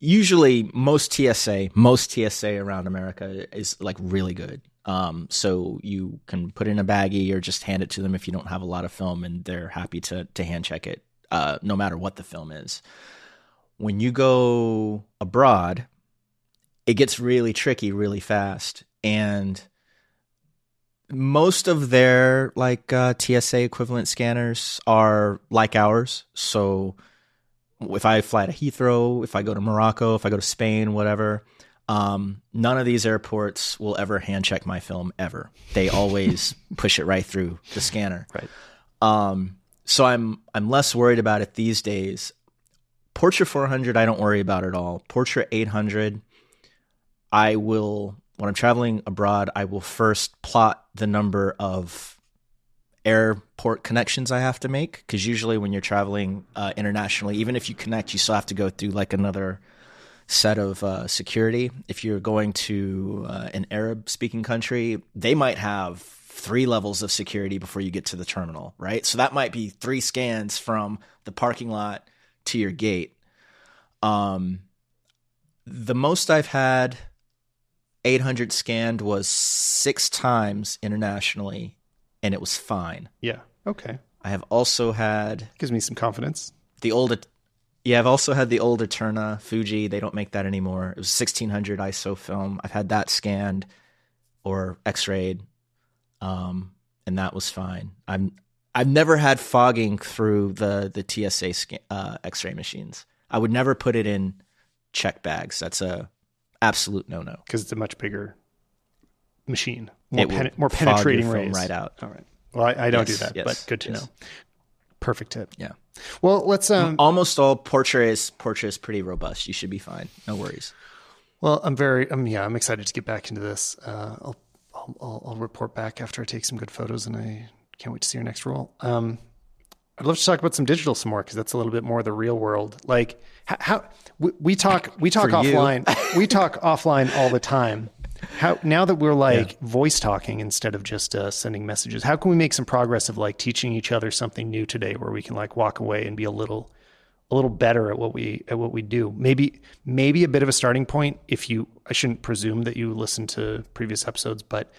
usually most TSA, most TSA around America is like really good. Um, so you can put in a baggie or just hand it to them if you don't have a lot of film, and they're happy to to hand check it, uh, no matter what the film is. When you go abroad, it gets really tricky really fast, and most of their like uh, TSA equivalent scanners are like ours. So if I fly to Heathrow, if I go to Morocco, if I go to Spain, whatever, um, none of these airports will ever hand check my film ever. They always push it right through the scanner. Right. Um, so I'm I'm less worried about it these days. Portra 400, I don't worry about at all. Portra 800, I will when I'm traveling abroad, I will first plot the number of airport connections I have to make because usually when you're traveling uh, internationally, even if you connect, you still have to go through like another set of uh, security. If you're going to uh, an Arab speaking country, they might have three levels of security before you get to the terminal, right? So that might be three scans from the parking lot to your gate. Um, the most I've had 800 scanned was six times internationally, and it was fine. Yeah. Okay. I have also had Gives me some confidence. the old. Yeah, I've also had the old Eterna Fuji. They don't make that anymore. It was 1600 ISO film. I've had that scanned or X-rayed, um, and that was fine. I'm I've never had fogging through the the TSA scan, uh, X-ray machines. I would never put it in check bags. That's a absolute no no. because it's a much bigger machine, more, pen- more fog your penetrating film rays. right out. All right. Well, I, I don't Yes, do that, yes, but good to yes. know. Perfect tip. Yeah. Well, let's um. Almost all Portra is Portra is pretty robust. You should be fine. No worries. Well, I'm very um. Yeah, I'm excited to get back into this. Uh, I'll I'll, I'll, report back after I take some good photos, and I can't wait to see your next roll. Um, I'd love to talk about some digital some more because that's a little bit more the real world. Like how, how we, we talk we talk For offline. we talk offline all the time. How now that we're like voice talking instead of just uh, sending messages, how can we make some progress of like teaching each other something new today, where we can like walk away and be a little a little better at what we at what we do. Maybe maybe a bit of a starting point. If you, I shouldn't presume that you listened to previous episodes, but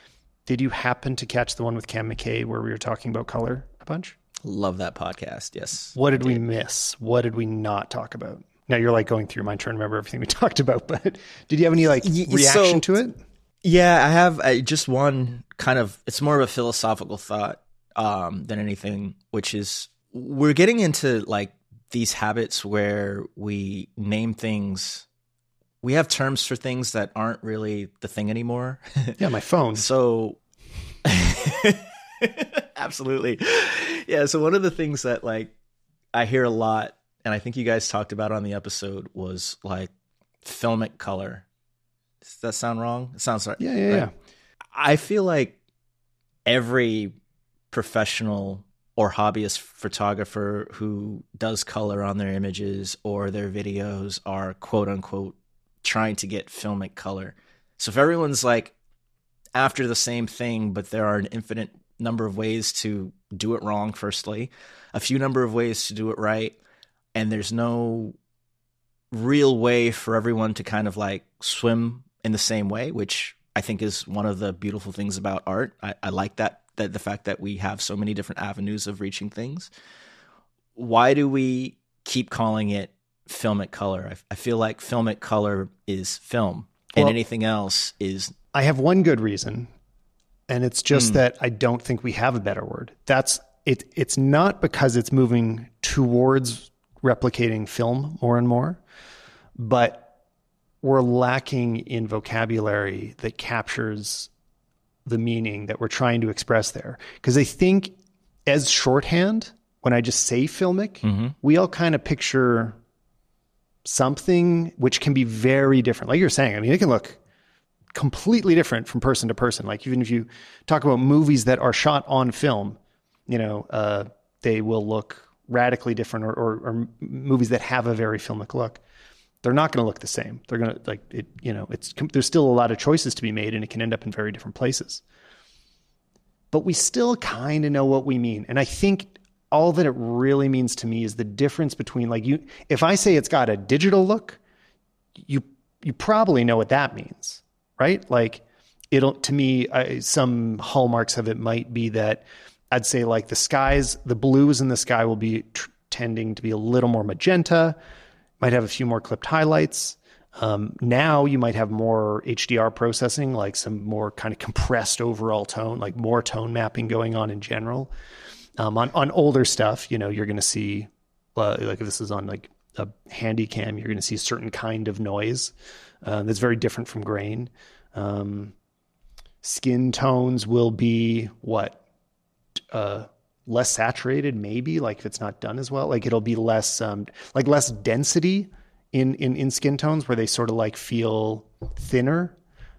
did you happen to catch the one with Cam McKay where we were talking about color a bunch? Love that podcast. Yes. What did we miss? What did we not talk about? Now you're like going through your mind trying to remember everything we talked about, but did you have any like reaction so- to it? Yeah, I have uh, just one kind of. It's more of a philosophical thought um, than anything, which is we're getting into like these habits where we name things. We have terms for things that aren't really the thing anymore. Yeah, my phone. So absolutely. Yeah, so one of the things that like I hear a lot and I think you guys talked about on the episode was like filmic color. Does that sound wrong? It sounds right. Yeah, yeah, right? yeah. I feel like every professional or hobbyist photographer who does color on their images or their videos are quote unquote trying to get filmic color. So if everyone's like after the same thing, but there are an infinite number of ways to do it wrong, firstly, a few number of ways to do it right, and there's no real way for everyone to kind of like swim in the same way, which I think is one of the beautiful things about art. I, I like that that the fact that we have so many different avenues of reaching things. Why do we keep calling it filmic color? I, I feel like filmic color is film, and anything else is I have one good reason, and it's just hmm. that I don't think we have a better word. That's it. It's not because it's moving towards replicating film more and more, but we're lacking in vocabulary that captures the meaning that we're trying to express there. Because I think as shorthand, when I just say filmic, we all kind of picture something which can be very different. Like you're saying, I mean, it can look completely different from person to person. Like even if you talk about movies that are shot on film, you know, uh, they will look radically different, or, or, or movies that have a very filmic look. They're not going to look the same. They're going to like it. You know, it's there's still a lot of choices to be made, and it can end up in very different places. But we still kind of know what we mean, and I think all that it really means to me is the difference between like you. If I say it's got a digital look, you you probably know what that means, right? Like it'll to me, I, some hallmarks of it might be that I'd say like the skies, the blues in the sky will be tr- tending to be a little more magenta, might have a few more clipped highlights. Um, now you might have more HDR processing, like some more kind of compressed overall tone, like more tone mapping going on in general. Um, on on older stuff, you know, you're going to see uh, like if this is on like a handy cam, you're going to see a certain kind of noise uh, that's very different from grain. Um, skin tones will be what uh, less saturated, maybe like if it's not done as well. Like it'll be less um, like less density in in in skin tones where they sort of like feel thinner.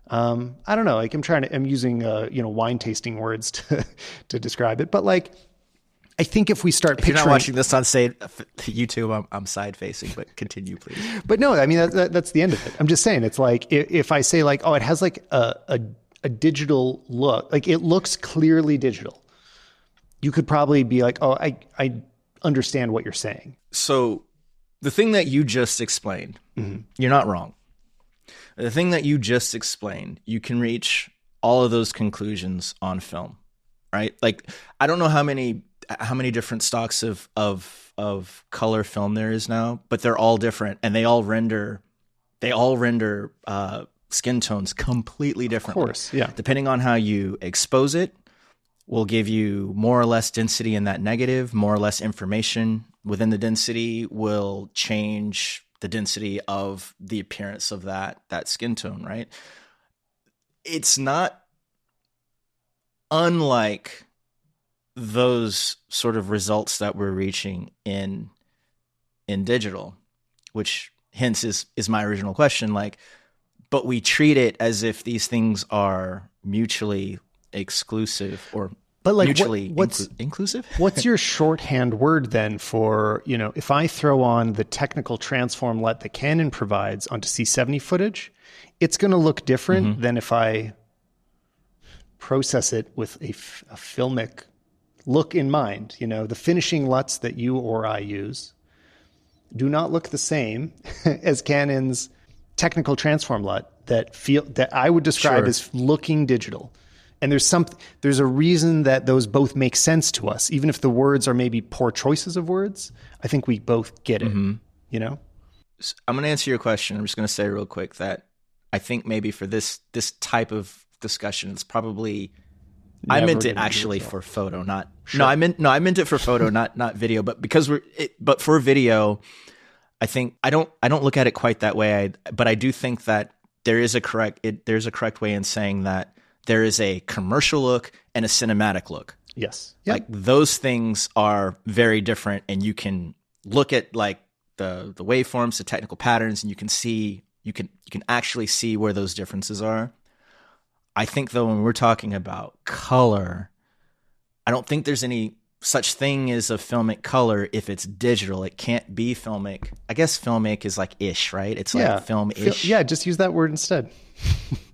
Um, I don't know. Like I'm trying to, I'm using, uh, you know, wine tasting words to, to describe it, but like, I think if we start If you're not watching this on say YouTube, I'm, I'm side facing, but continue, please. but no, I mean that, that, that's the end of it. I'm just saying it's like if, if I say like, oh, it has like a, a a digital look, like it looks clearly digital. You could probably be like, oh, I I understand what you're saying. So, the thing that you just explained, you're not wrong. the thing that you just explained, you can reach all of those conclusions on film, right? Like I don't know how many how many different stocks of of of color film there is now, but they're all different and they all render they all render uh, skin tones completely different. Of course, yeah. Depending on how you expose it, will give you more or less density in that negative, more or less information within the density will change the density of the appearance of that that skin tone, right? It's not unlike those sort of results that we're reaching in in digital, which hence is is my original question like but we treat it as if these things are mutually exclusive or but like mutually what, what's inclu- inclusive what's your shorthand word then for you know if i throw on the technical transform let that canon provides onto c70 footage it's going to look different mm-hmm. than if i process it with a, a filmic look in mind you know the finishing LUTs that you or i use do not look the same as canon's technical transform LUT that feel that i would describe sure. as looking digital and there's some there's a reason that those both make sense to us even if the words are maybe poor choices of words i think we both get it mm-hmm. you know i'm going to answer your question i'm just going to say real quick that i think maybe for this this type of discussion it's probably Never I meant it actually for photo, not sure. no. I meant no. I meant it for photo, not not video. But because we're it, but for video, I think I don't I don't look at it quite that way. I, but I do think that there is a correct it, there's a correct way in saying that there is a commercial look and a cinematic look. Yes. Yep. Like those things are very different and you can look at like the the waveforms, the technical patterns and you can see you can you can actually see where those differences are. I think though when we're talking about color, I don't think there's any such thing as a filmic color if it's digital. It can't be filmic. I guess filmic is like ish, right? It's like yeah. film ish. Yeah, just use that word instead.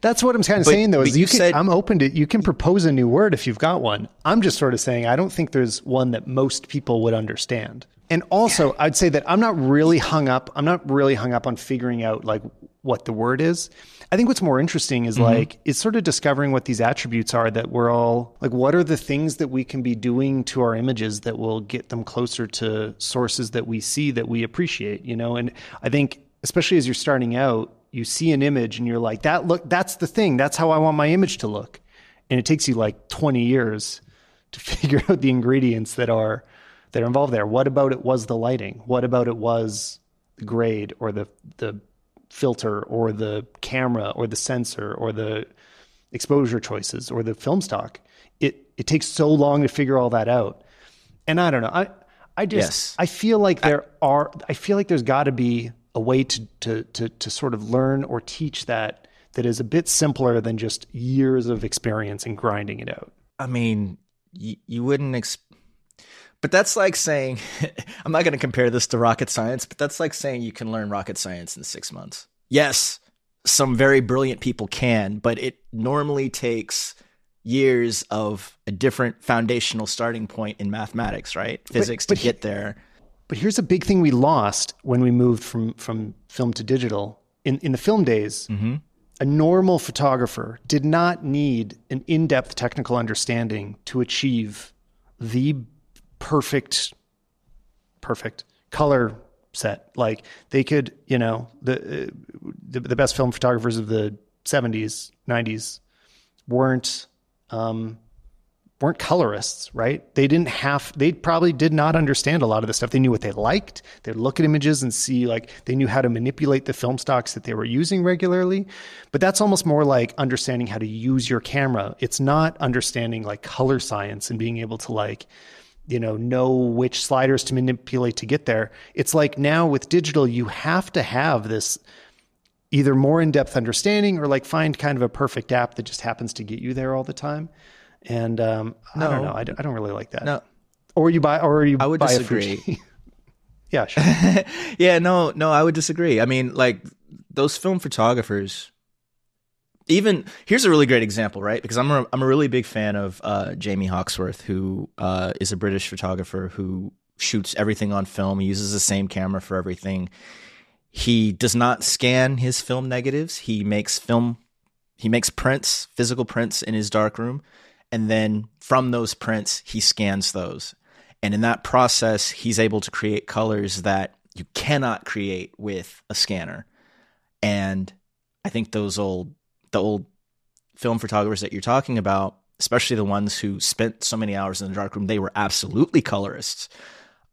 That's what I'm kind of but, saying though. Is you, you can, said, I'm open to you can propose a new word if you've got one. I'm just sort of saying I don't think there's one that most people would understand. And also, yeah. I'd say that I'm not really hung up. I'm not really hung up on figuring out like what the word is. I think what's more interesting is mm-hmm. like it's sort of discovering what these attributes are that we're all like what are the things that we can be doing to our images that will get them closer to sources that we see that we appreciate, you know? And I think especially as you're starting out, you see an image and you're like, that look, that's the thing. That's how I want my image to look. And it takes you like 20 years to figure out the ingredients that are that are involved there. What about it was the lighting? What about it was the grade or the the filter or the camera or the sensor or the exposure choices or the film stock? It it takes so long to figure all that out. And I don't know. I I just yes. I feel like there I, are I feel like there's got to be a way to, to, to, to sort of learn or teach that that is a bit simpler than just years of experience and grinding it out. I mean, you, you wouldn't ex- but that's like saying I'm not going to compare this to rocket science, but that's like saying you can learn rocket science in 6 months. Yes, some very brilliant people can, but it normally takes years of a different foundational starting point in mathematics, right? Physics but, but to get there. But here's a big thing we lost when we moved from from film to digital. In in the film days, mm-hmm. a normal photographer did not need an in-depth technical understanding to achieve the perfect perfect color set. Like they could, you know, the the, the best film photographers of the 70s, 90s weren't um, weren't colorists, right? They didn't have, they probably did not understand a lot of the stuff. They knew what they liked. They'd look at images and see, like, they knew how to manipulate the film stocks that they were using regularly. But that's almost more like understanding how to use your camera. It's not understanding like color science and being able to, like, you know, know which sliders to manipulate to get there. It's like now with digital, you have to have this either more in depth understanding or like find kind of a perfect app that just happens to get you there all the time. And um, no, I don't know. I don't, I don't really like that. No. Or you buy, or you I would buy disagree. yeah, sure. yeah, no, no, I would disagree. I mean, like those film photographers. Even here's a really great example, right? Because I'm a, I'm a really big fan of uh, Jamie Hawkesworth, who uh, is a British photographer who shoots everything on film. He uses the same camera for everything he does not scan his film negatives. He makes film he makes prints, physical prints in his darkroom, and then from those prints he scans those. And in that process, he's able to create colors that you cannot create with a scanner. And I think those old the old film photographers that you're talking about, especially the ones who spent so many hours in the darkroom, they were absolutely colorists.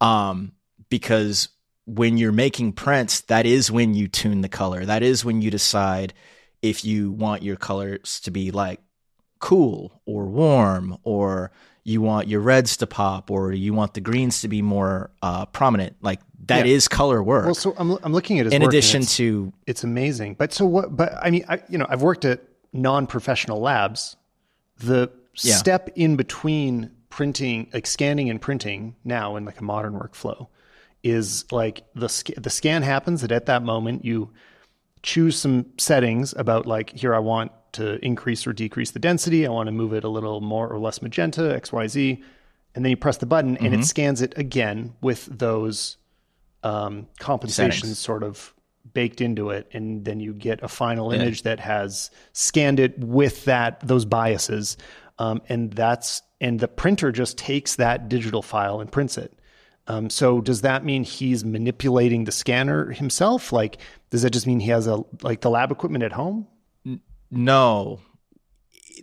Um, because when you're making prints, that is when you tune the color. That is when you decide if you want your colors to be like cool or warm or you want your reds to pop or you want the greens to be more uh, prominent. Like that yeah. is color work. Well, so I'm, I'm looking at his in addition it's, to it's amazing. But so what? But I mean, I, you know, I've worked at non-professional labs. The yeah. step in between printing, like scanning and printing now in like a modern workflow, is like the the scan happens that at that moment you choose some settings about like here I want to increase or decrease the density. I want to move it a little more or less magenta, XYZ. And then you press the button and mm-hmm. it scans it again with those um, compensations Settings. sort of baked into it. And then you get a final yeah. image that has scanned it with that those biases. Um, and that's and the printer just takes that digital file and prints it. Um, so does that mean he's manipulating the scanner himself? Like, does that just mean he has a like the lab equipment at home? No.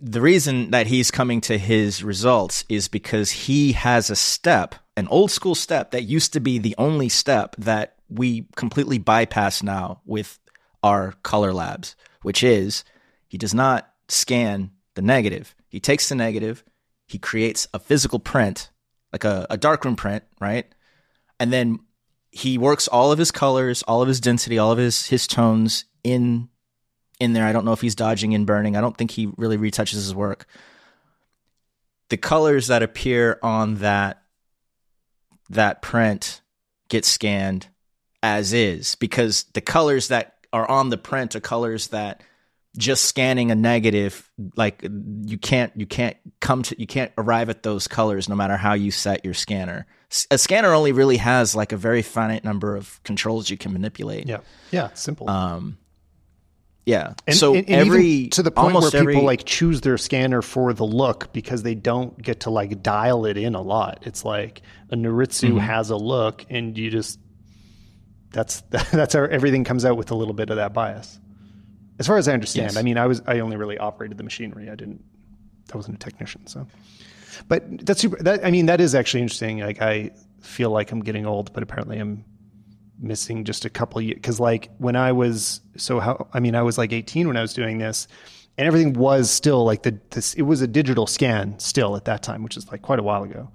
The reason that he's coming to his results is because he has a step, an old school step that used to be the only step that we completely bypass now with our color labs, which is he does not scan the negative. He takes the negative, he creates a physical print, like a, a darkroom print, right? And then he works all of his colors, all of his density, all of his his tones in in there. I don't know if he's dodging and burning. I don't think he really retouches his work. The colors that appear on that that print get scanned as is because the colors that are on the print are colors that just scanning a negative like you can't you can't come to you can't arrive at those colors no matter how you set your scanner a scanner only really has like a very finite number of controls you can manipulate yeah yeah simple um yeah. And, so and, and every to the point where people every, like choose their scanner for the look because they don't get to like dial it in a lot. It's like a Noritsu mm-hmm. has a look, and you just that's that's how everything comes out with a little bit of that bias. As far as I understand, yes. I mean, I was I only really operated the machinery. I didn't. I wasn't a technician, so. But that's super. That, I mean, that is actually interesting. Like I feel like I'm getting old, but apparently I'm missing just a couple years because like when I was so how I mean I was like 18 when I was doing this and everything was still like the this it was a digital scan still at that time which is like quite a while ago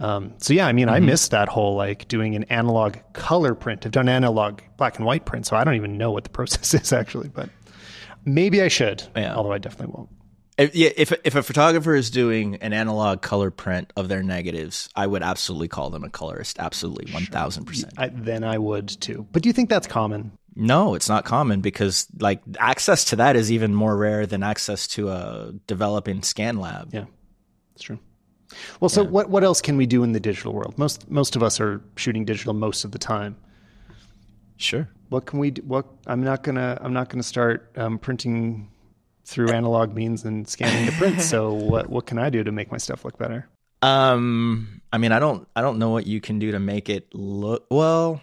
um, so yeah I mean mm-hmm. I missed that whole like doing an analog color print I've done analog black and white print so I don't even know what the process is actually but maybe I should yeah. although I definitely won't if, yeah, if if a photographer is doing an analog color print of their negatives, I would absolutely call them a colorist. Absolutely, one thousand percent. Then I would too. But do you think that's common? No, it's not common because like access to that is even more rare than access to a developing scan lab. Yeah, that's true. Well, so yeah. what what else can we do in the digital world? Most most of us are shooting digital most of the time. Sure. What can we do? What I'm not gonna I'm not gonna start um, printing through analog means and scanning the print. so what what can I do to make my stuff look better? Um, I mean, I don't I don't know what you can do to make it look well.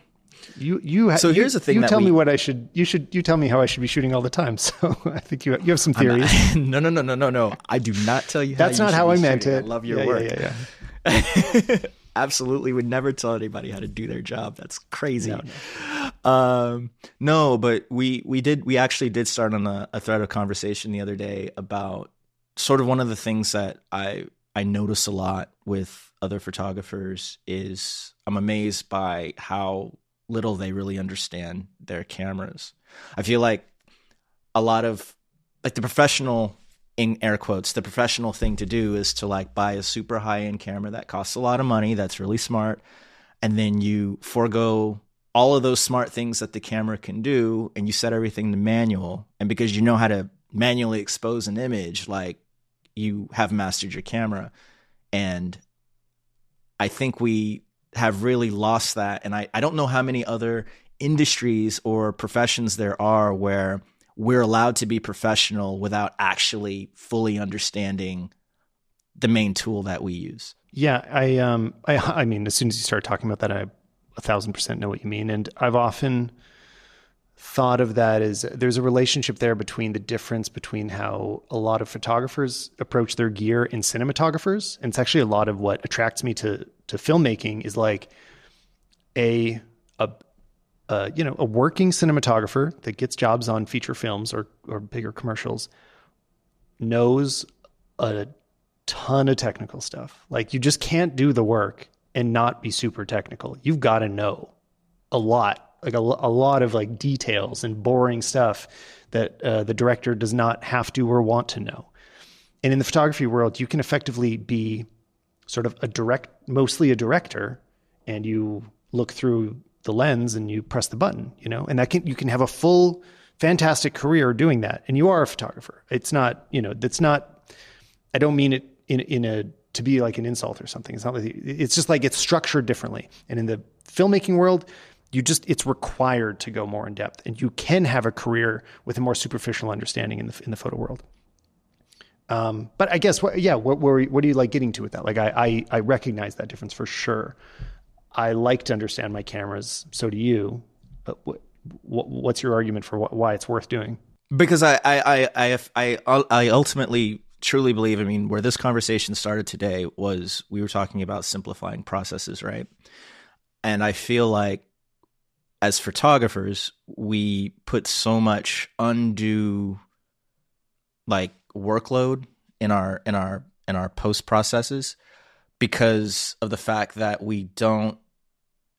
You you ha- so here's you, the thing. You tell we, me what I should. You should. You tell me how I should be shooting all the time. So I think you you have some theories. Not, no no no no no no. I do not tell you. That's how not how I meant shooting. it. I love your yeah, work. Yeah, yeah, yeah. absolutely would never tell anybody how to do their job. That's crazy. No, no. Um, no, but we we did we actually did start on a, a thread of conversation the other day about sort of one of the things that I I notice a lot with other photographers is I'm amazed by how little they really understand their cameras. I feel like a lot of like the professional in air quotes, the professional thing to do is to like buy a super high end camera that costs a lot of money, that's really smart, and then you forego all of those smart things that the camera can do and you set everything to manual. And because you know how to manually expose an image, like you have mastered your camera. And I think we have really lost that. And I, I don't know how many other industries or professions there are where we're allowed to be professional without actually fully understanding the main tool that we use. Yeah, I um I I mean as soon as you start talking about that I a thousand percent know what you mean. And I've often thought of that as there's a relationship there between the difference between how a lot of photographers approach their gear and cinematographers. And it's actually a lot of what attracts me to to filmmaking is like a a uh, you know a working cinematographer that gets jobs on feature films or or bigger commercials knows a ton of technical stuff. Like you just can't do the work and not be super technical. You've got to know a lot, like a, a lot of like details and boring stuff that uh, the director does not have to or want to know. And in the photography world, you can effectively be sort of a direct, mostly a director, and you look through the lens and you press the button, you know, and that can you can have a full, fantastic career doing that, and you are a photographer. It's not, you know, that's not. I don't mean it in in a to be like an insult or something. It's not like it's just like it's structured differently. And in the filmmaking world, you just it's required to go more in depth, and you can have a career with a more superficial understanding in the in the photo world. Um, but I guess what, yeah, what, what, what are you like getting to with that? Like I, I, I recognize that difference for sure. I like to understand my cameras. So do you. But what, what, what's your argument for why it's worth doing? Because I, I, I, I, I ultimately truly believe, I mean, where this conversation started today was we were talking about simplifying processes, right? And I feel like as photographers, we put so much undue like workload in our in our in our post processes because of the fact that we don't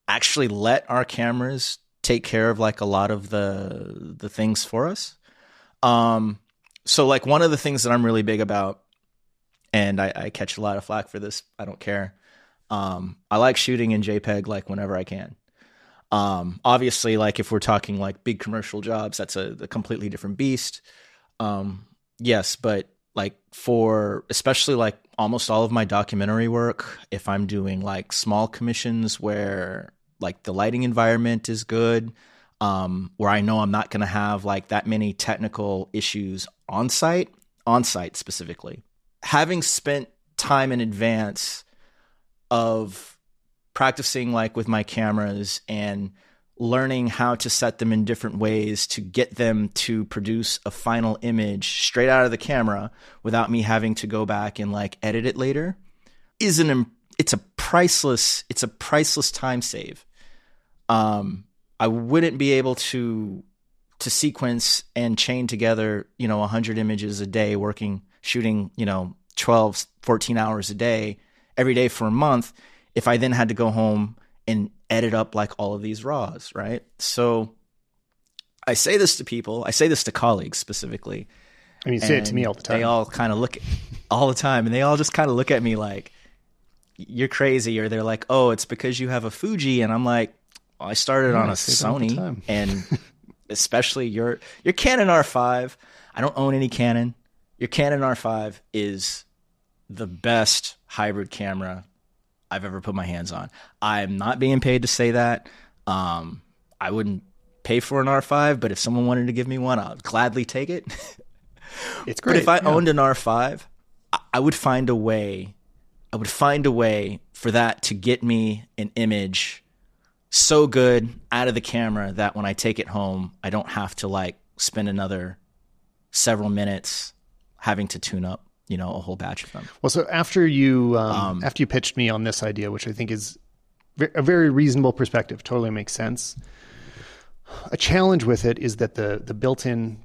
actually let our cameras take care of like a lot of the the things for us. Um so like one of the things that I'm really big about, and I, I catch a lot of flack for this. I don't care. Um, I like shooting in JPEG like whenever I can. Um, obviously, like if we're talking like big commercial jobs, that's a, a completely different beast. Um, yes, but like for especially like almost all of my documentary work, if I'm doing like small commissions where like the lighting environment is good, um, where I know I'm not going to have like that many technical issues on site, on site specifically. Having spent time in advance of practicing like with my cameras and learning how to set them in different ways to get them to produce a final image straight out of the camera without me having to go back and like edit it later is an it's a priceless it's a priceless time save um I wouldn't be able to to sequence and chain together, you know, 100 images a day working shooting, you know, 12 14 hours a day every day for a month if I then had to go home and edit up like all of these raws, right? So I say this to people, I say this to colleagues specifically. I mean, you say it to me all the time. They all kind of look all the time and they all just kind of look at me like you're crazy or they're like, "Oh, it's because you have a Fuji." And I'm like, I started yeah, on a Sony, and especially your your Canon R5. I don't own any Canon. Your Canon R5 is the best hybrid camera I've ever put my hands on. I'm not being paid to say that. Um, I wouldn't pay for an R5, but if someone wanted to give me one, I'd gladly take it. it's great. But if I yeah. owned an R5, I would find a way. I would find a way for that to get me an image so good out of the camera that when I take it home, I don't have to like spend another several minutes having to tune up, you know, a whole batch of them. Well, so after you um, um, after you pitched me on this idea, which I think is a very reasonable perspective, totally makes sense. A challenge with it is that the the built-in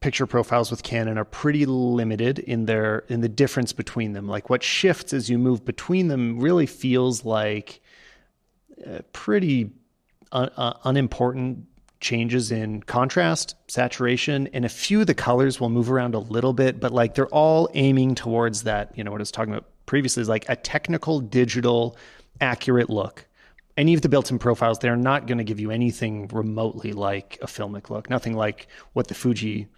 picture profiles with Canon are pretty limited in their in the difference between them. Like what shifts as you move between them really feels like pretty un- uh, unimportant changes in contrast, saturation, and a few of the colors will move around a little bit, but like they're all aiming towards that, you know, what I was talking about previously is like a technical, digital, accurate look. Any of the built in profiles, they're not going to give you anything remotely like a filmic look, nothing like what the Fuji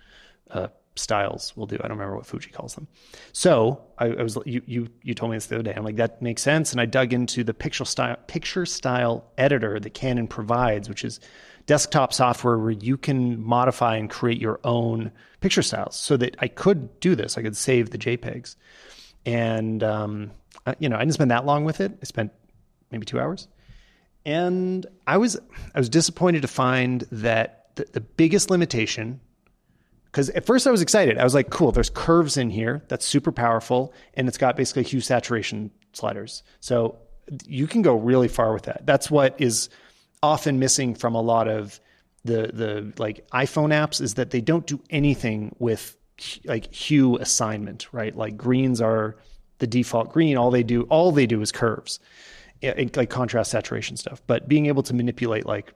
uh, styles will do. I don't remember what Fuji calls them. So I, I, was you you you told me this the other day. I'm like that makes sense, and I dug into the picture style picture style editor that Canon provides, which is desktop software where you can modify and create your own picture styles so that I could do this. I could save the JPEGs. And, um, you know, I didn't spend that long with it. I spent maybe two hours. And I was, I was disappointed to find that the, the biggest limitation because at first I was excited. I was like, cool, there's curves in here. That's super powerful. And it's got basically hue saturation sliders. So you can go really far with that. That's what is often missing from a lot of the the like iPhone apps is that they don't do anything with like hue assignment, right? Like greens are the default green. All they do, all they do is curves, like contrast saturation stuff. But being able to manipulate like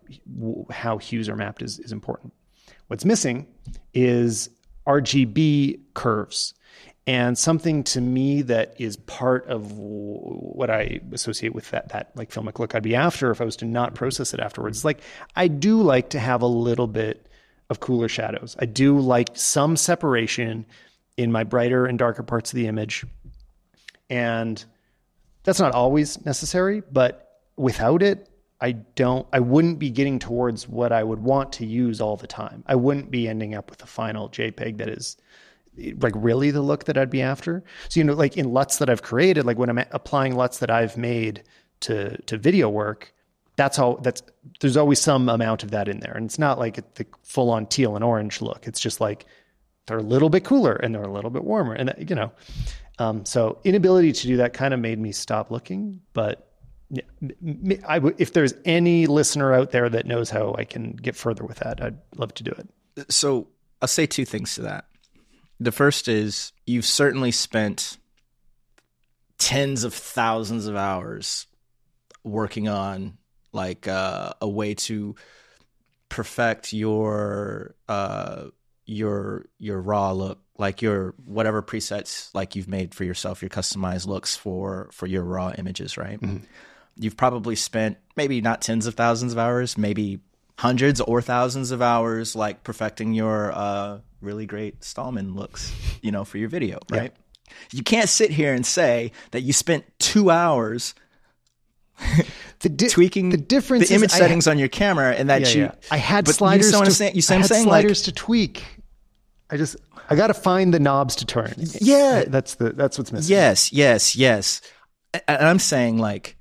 how hues are mapped is is important. What's missing is RGB curves. And something to me that is part of what I associate with that that like filmic look I'd be after if I was to not process it afterwards. Like I do like to have a little bit of cooler shadows. I do like some separation in my brighter and darker parts of the image. And that's not always necessary, but without it, I don't I wouldn't be getting towards what I would want to use all the time. I wouldn't be ending up with a final JPEG that is like really the look that I'd be after. So you know, like in LUTs that I've created, like when I'm applying LUTs that I've made to to video work, that's all. That's there's always some amount of that in there, and it's not like the full on teal and orange look. It's just like they're a little bit cooler and they're a little bit warmer, and you know, um, so inability to do that kind of made me stop looking. But I w- if there's any listener out there that knows how I can get further with that, I'd love to do it. So I'll say two things to that. The first is you've certainly spent tens of thousands of hours working on like uh, a way to perfect your uh, your your raw look like your whatever presets like you've made for yourself your customized looks for for your raw images right mm-hmm. You've probably spent maybe not tens of thousands of hours maybe hundreds or thousands of hours like perfecting your uh, really great Stalman looks, you know, for your video, right? Yeah. You can't sit here and say that you spent two hours the di- tweaking the difference the image settings on your camera and that yeah, you yeah. I had sliders you to, saying, you I had saying, sliders like, to tweak. I just I got to find the knobs to turn. Yeah, that's the that's what's missing. Yes, yes, yes. And I'm saying like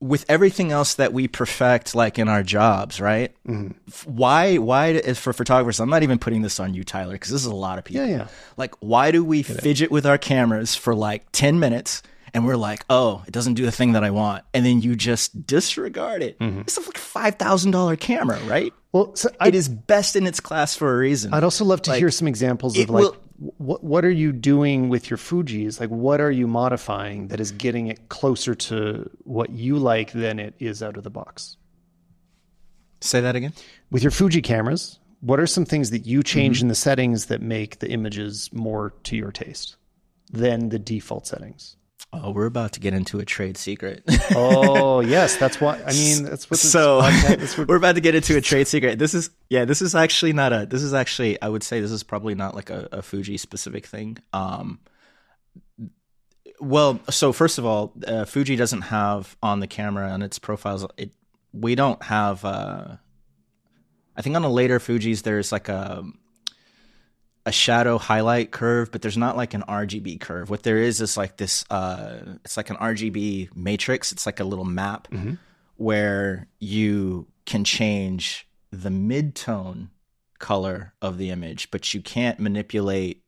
with everything else that we perfect like in our jobs right mm-hmm. why why for photographers i'm not even putting this on you tyler because this is a lot of people yeah yeah like why do we Get fidget it. with our cameras for like 10 minutes and we're like oh it doesn't do the thing that i want and then you just disregard it mm-hmm. it's a $5000 camera right well so it is best in its class for a reason i'd also love to like, hear some examples of like will, what what are you doing with your Fuji's? Like, what are you modifying that is getting it closer to what you like than it is out of the box? Say that again. With your Fuji cameras, what are some things that you change mm-hmm. in the settings that make the images more to your taste than the default settings? Oh, we're about to get into a trade secret. oh yes, that's what I mean. That's what. So podcast, what, we're about to get into a trade secret. This is yeah. This is actually not a. This is actually I would say this is probably not like a, a Fuji specific thing. Um, well, so first of all, uh, Fuji doesn't have on the camera on its profiles. It we don't have. Uh, I think on the later Fuji's there's like a a shadow highlight curve, but there's not like an RGB curve. What there is is like this. Uh, it's like an RGB matrix. It's like a little map mm-hmm. where you can change the mid tone color of the image, but you can't manipulate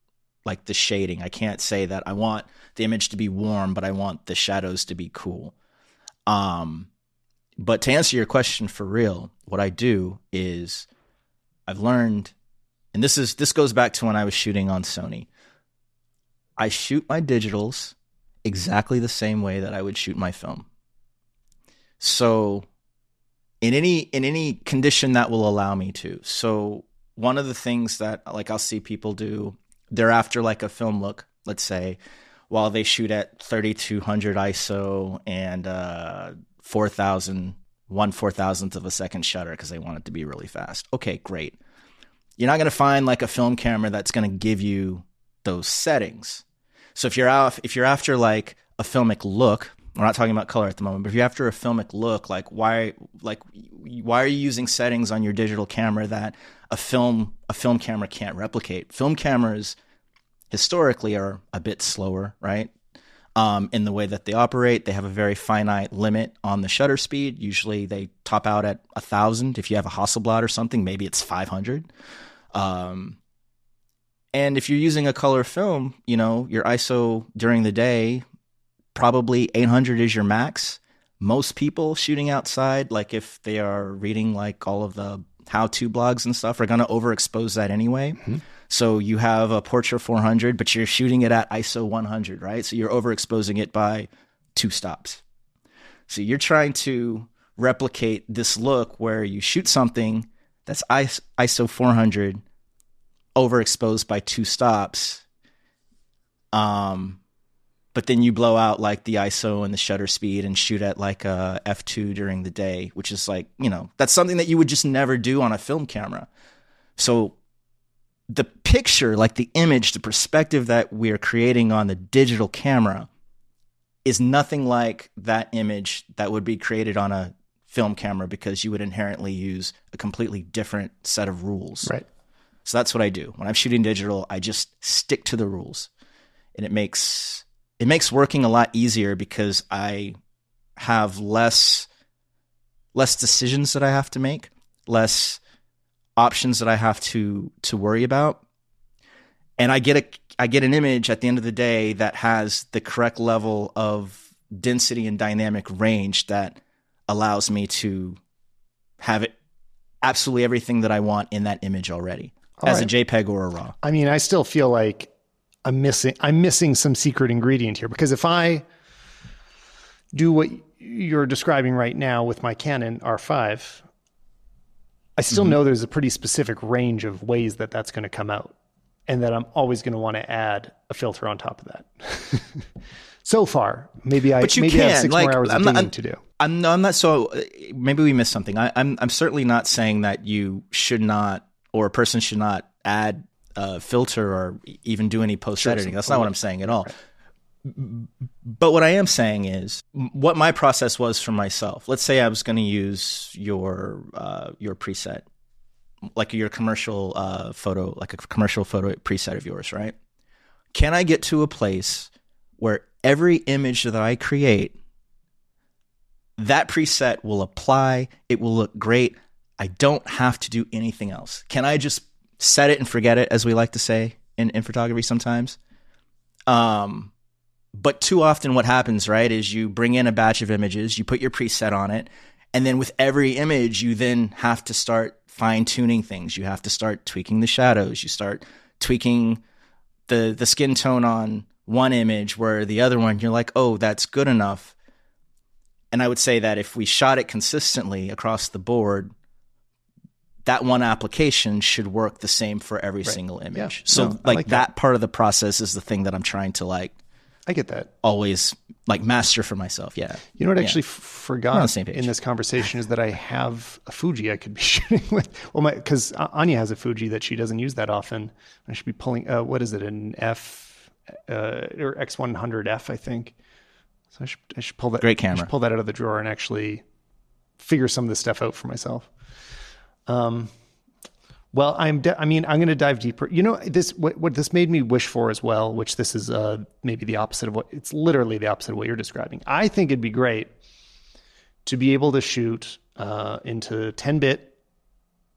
like the shading. I can't say that I want the image to be warm, but I want the shadows to be cool. Um, but to answer your question for real, what I do is I've learned and this is this goes back to when I was shooting on Sony. I shoot my digitals exactly the same way that I would shoot my film. So in any in any condition that will allow me to. So one of the things that like I'll see people do, they're after like a film look, let's say, while they shoot at 3200 ISO and uh 4000 one four thousandth of a second shutter because they want it to be really fast. Okay, great you're not going to find like a film camera that's going to give you those settings. So if you're out, if you're after like a filmic look, we're not talking about color at the moment, but if you're after a filmic look, like why, like why are you using settings on your digital camera that a film a film camera can't replicate? Film cameras historically are a bit slower, right? Um, in the way that they operate, they have a very finite limit on the shutter speed. Usually, they top out at a thousand. If you have a Hasselblad or something, maybe it's five hundred. Um, and if you're using a color film, you know your ISO during the day probably 800 is your max. Most people shooting outside, like if they are reading like all of the how-to blogs and stuff, are going to overexpose that anyway. Mm-hmm. So you have a Portra 400, but you're shooting it at ISO 100, right? So you're overexposing it by two stops. So you're trying to replicate this look where you shoot something that's ISO 400 overexposed by two stops. Um, but then you blow out like the ISO and the shutter speed and shoot at like a f2 during the day, which is like, you know, that's something that you would just never do on a film camera. So the picture, like the image, the perspective that we are creating on the digital camera is nothing like that image that would be created on a film camera because you would inherently use a completely different set of rules. Right. So that's what I do. When I'm shooting digital, I just stick to the rules. And it makes it makes working a lot easier because I have less less decisions that I have to make, less options that I have to to worry about. And I get a I get an image at the end of the day that has the correct level of density and dynamic range that allows me to have it absolutely everything that I want in that image already All as right. a JPEG or a RAW. I mean, I still feel like I'm missing I'm missing some secret ingredient here because if I do what you're describing right now with my Canon R5, I still mm-hmm. know there's a pretty specific range of ways that that's going to come out, and that I'm always going to want to add a filter on top of that. so far, maybe I maybe can. I have six like, more hours I'm of not, to do. I'm I'm not so. Maybe we missed something. I, I'm I'm certainly not saying that you should not or a person should not add uh, filter or even do any post editing. That's not what I'm saying at all. But what I am saying is what my process was for myself. Let's say I was going to use your uh, your preset, like your commercial uh, photo, like a commercial photo preset of yours, right? Can I get to a place where every image that I create, that preset will apply, it will look great. I don't have to do anything else. Can I just set it and forget it, as we like to say in, in photography sometimes. Um, but too often, what happens, right, is you bring in a batch of images, you put your preset on it, and then with every image, you then have to start fine tuning things. You have to start tweaking the shadows. You start tweaking the the skin tone on one image, where the other one, you're like, oh, that's good enough. And I would say that if we shot it consistently across the board, that one application should work the same for every right. single image. Yeah. So no, like, like that. that part of the process is the thing that I'm trying to like I get that. Always like master for myself. Yeah. You know what I actually f- forgot in this conversation is that I have a Fuji I could be shooting with. Well, my because Anya has a Fuji that she doesn't use that often. I should be pulling. Uh, what is it? An F uh, or X one hundred F, I think. So I should I should pull that. Great camera. pull that out of the drawer and actually figure some of this stuff out for myself. Um, well, I'm. De- I mean, I'm going to dive deeper. You know, this what, what this made me wish for as well, which this is uh, maybe the opposite of what it's literally the opposite of what you're describing. I think it'd be great to be able to shoot uh, into 10-bit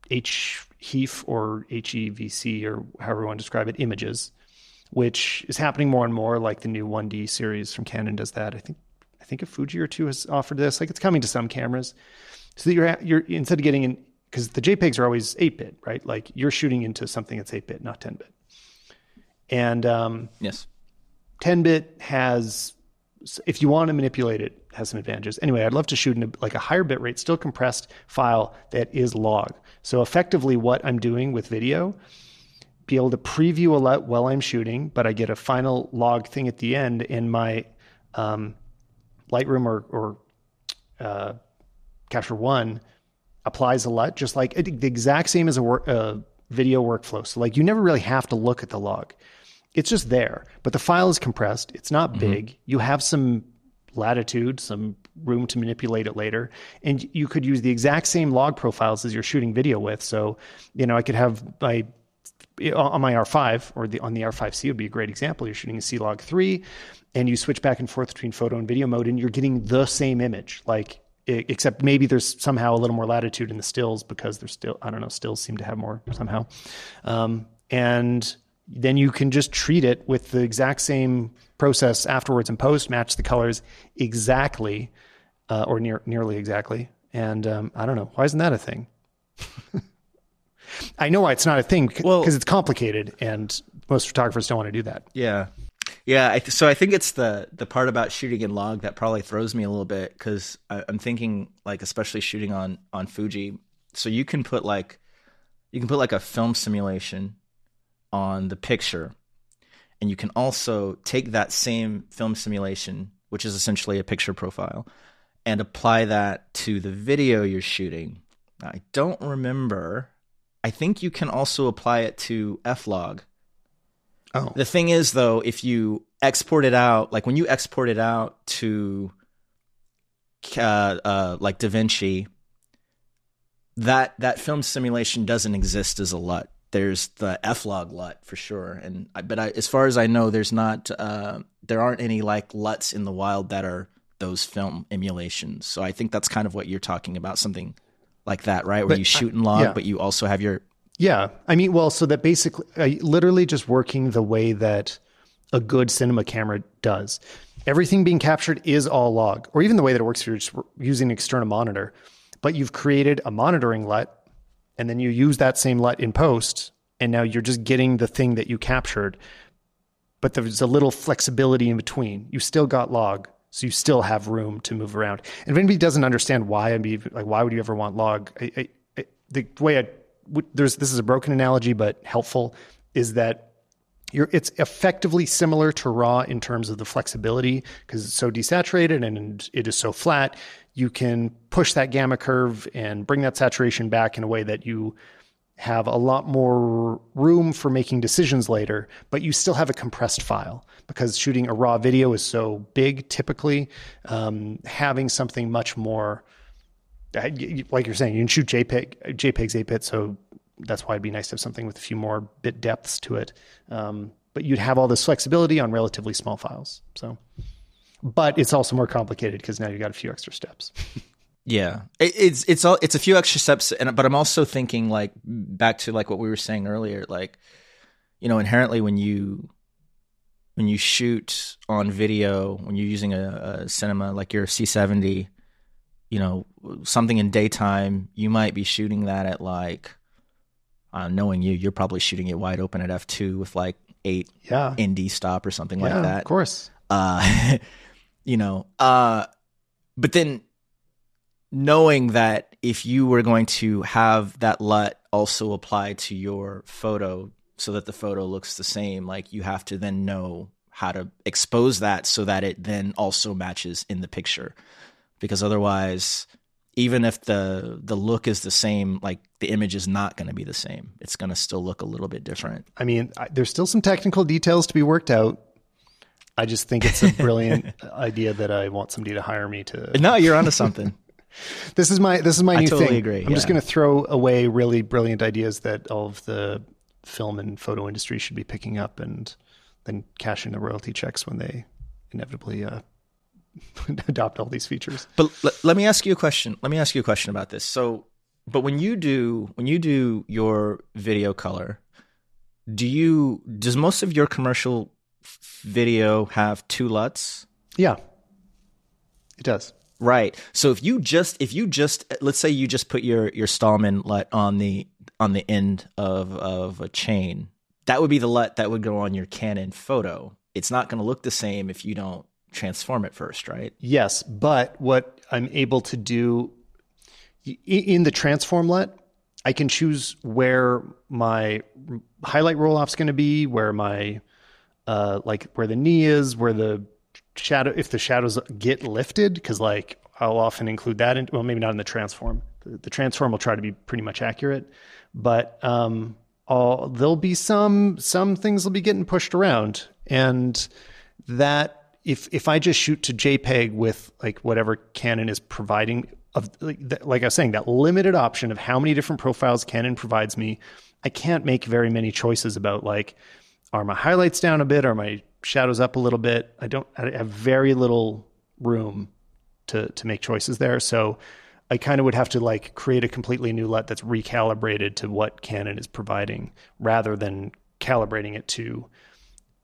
H HEIF or HEVC or however you want to describe it images, which is happening more and more. Like the new 1D series from Canon does that. I think I think a Fuji or two has offered this. Like it's coming to some cameras, so that you're you're instead of getting an because the JPEGs are always 8 bit, right? Like you're shooting into something that's 8 bit, not 10 bit. And um, yes, 10 bit has, if you want to manipulate it, has some advantages. Anyway, I'd love to shoot in a, like a higher bit rate, still compressed file that is log. So effectively, what I'm doing with video, be able to preview a lot while I'm shooting, but I get a final log thing at the end in my um, Lightroom or, or uh, Capture One applies a lot, just like the exact same as a work, uh, video workflow. So like you never really have to look at the log. It's just there, but the file is compressed. It's not mm-hmm. big. You have some latitude, some room to manipulate it later. And you could use the exact same log profiles as you're shooting video with. So, you know, I could have my on my R5 or the on the R5C would be a great example. You're shooting a C log three, and you switch back and forth between photo and video mode, and you're getting the same image. Like except maybe there's somehow a little more latitude in the stills because there's still I don't know stills seem to have more somehow, um, and then you can just treat it with the exact same process afterwards and post, match the colors exactly uh, or near, nearly exactly. And um, I don't know why isn't that a thing. I know why it's not a thing because well, it's complicated, and most photographers don't want to do that. Yeah, yeah. I th- so I think it's the the part about shooting in log that probably throws me a little bit because I'm thinking like especially shooting on on Fuji. So you can put like you can put like a film simulation on the picture. And you can also take that same film simulation, which is essentially a picture profile, and apply that to the video you're shooting. I don't remember. I think you can also apply it to F-Log. Oh. The thing is, though, if you export it out, like when you export it out to uh, uh, like DaVinci, that that film simulation doesn't exist as a LUT there's the F-log LUT for sure, and but I, as far as I know, there's not uh, there aren't any like LUTs in the wild that are those film emulations. So I think that's kind of what you're talking about, something like that, right? Where but, you shoot in log, yeah. but you also have your yeah. I mean, well, so that basically, uh, literally just working the way that a good cinema camera does. Everything being captured is all log, or even the way that it works if you're just using an external monitor. But you've created a monitoring LUT and then you use that same LUT in post, and now you're just getting the thing that you captured. But there's a little flexibility in between. You still got log, so you still have room to move around. And if anybody doesn't understand why, I mean, like, why would you ever want log? I, I, I, the way I there's this is a broken analogy, but helpful, is that you're, it's effectively similar to raw in terms of the flexibility because it's so desaturated and it is so flat you can push that gamma curve and bring that saturation back in a way that you have a lot more room for making decisions later, but you still have a compressed file because shooting a raw video is so big typically. Um, having something much more, uh, like you're saying, you can shoot JPEG, JPEG's 8 bit, so that's why it'd be nice to have something with a few more bit depths to it. Um, but you'd have all this flexibility on relatively small files. So but it's also more complicated because now you've got a few extra steps. yeah, it, it's it's all it's a few extra steps, and but I'm also thinking like back to like what we were saying earlier, like you know inherently when you when you shoot on video when you're using a, a cinema like your C70, you know something in daytime, you might be shooting that at like uh, knowing you, you're probably shooting it wide open at f2 with like eight yeah. ND stop or something yeah, like that. Of course. Uh, you know uh but then knowing that if you were going to have that LUT also apply to your photo so that the photo looks the same like you have to then know how to expose that so that it then also matches in the picture because otherwise even if the the look is the same like the image is not going to be the same it's going to still look a little bit different i mean I, there's still some technical details to be worked out I just think it's a brilliant idea that I want somebody to hire me to. No, you're onto something. This is my this is my new totally thing. Agree, I'm yeah. just going to throw away really brilliant ideas that all of the film and photo industry should be picking up, and then cashing the royalty checks when they inevitably uh, adopt all these features. But l- let me ask you a question. Let me ask you a question about this. So, but when you do when you do your video color, do you does most of your commercial video have two LUTs? Yeah, it does. Right. So if you just if you just let's say you just put your your Stalman LUT on the on the end of of a chain, that would be the LUT that would go on your Canon photo. It's not going to look the same if you don't transform it first, right? Yes, but what I'm able to do in the transform LUT, I can choose where my highlight roll off is going to be, where my uh, like where the knee is, where the shadow, if the shadows get lifted, because like I'll often include that in, well, maybe not in the transform. The, the transform will try to be pretty much accurate, but um, all, there'll be some some things will be getting pushed around, and that if if I just shoot to JPEG with like whatever Canon is providing of like, like I was saying that limited option of how many different profiles Canon provides me, I can't make very many choices about like are my highlights down a bit, are my shadows up a little bit. I don't I have very little room to to make choices there. So I kind of would have to like create a completely new LUT that's recalibrated to what Canon is providing rather than calibrating it to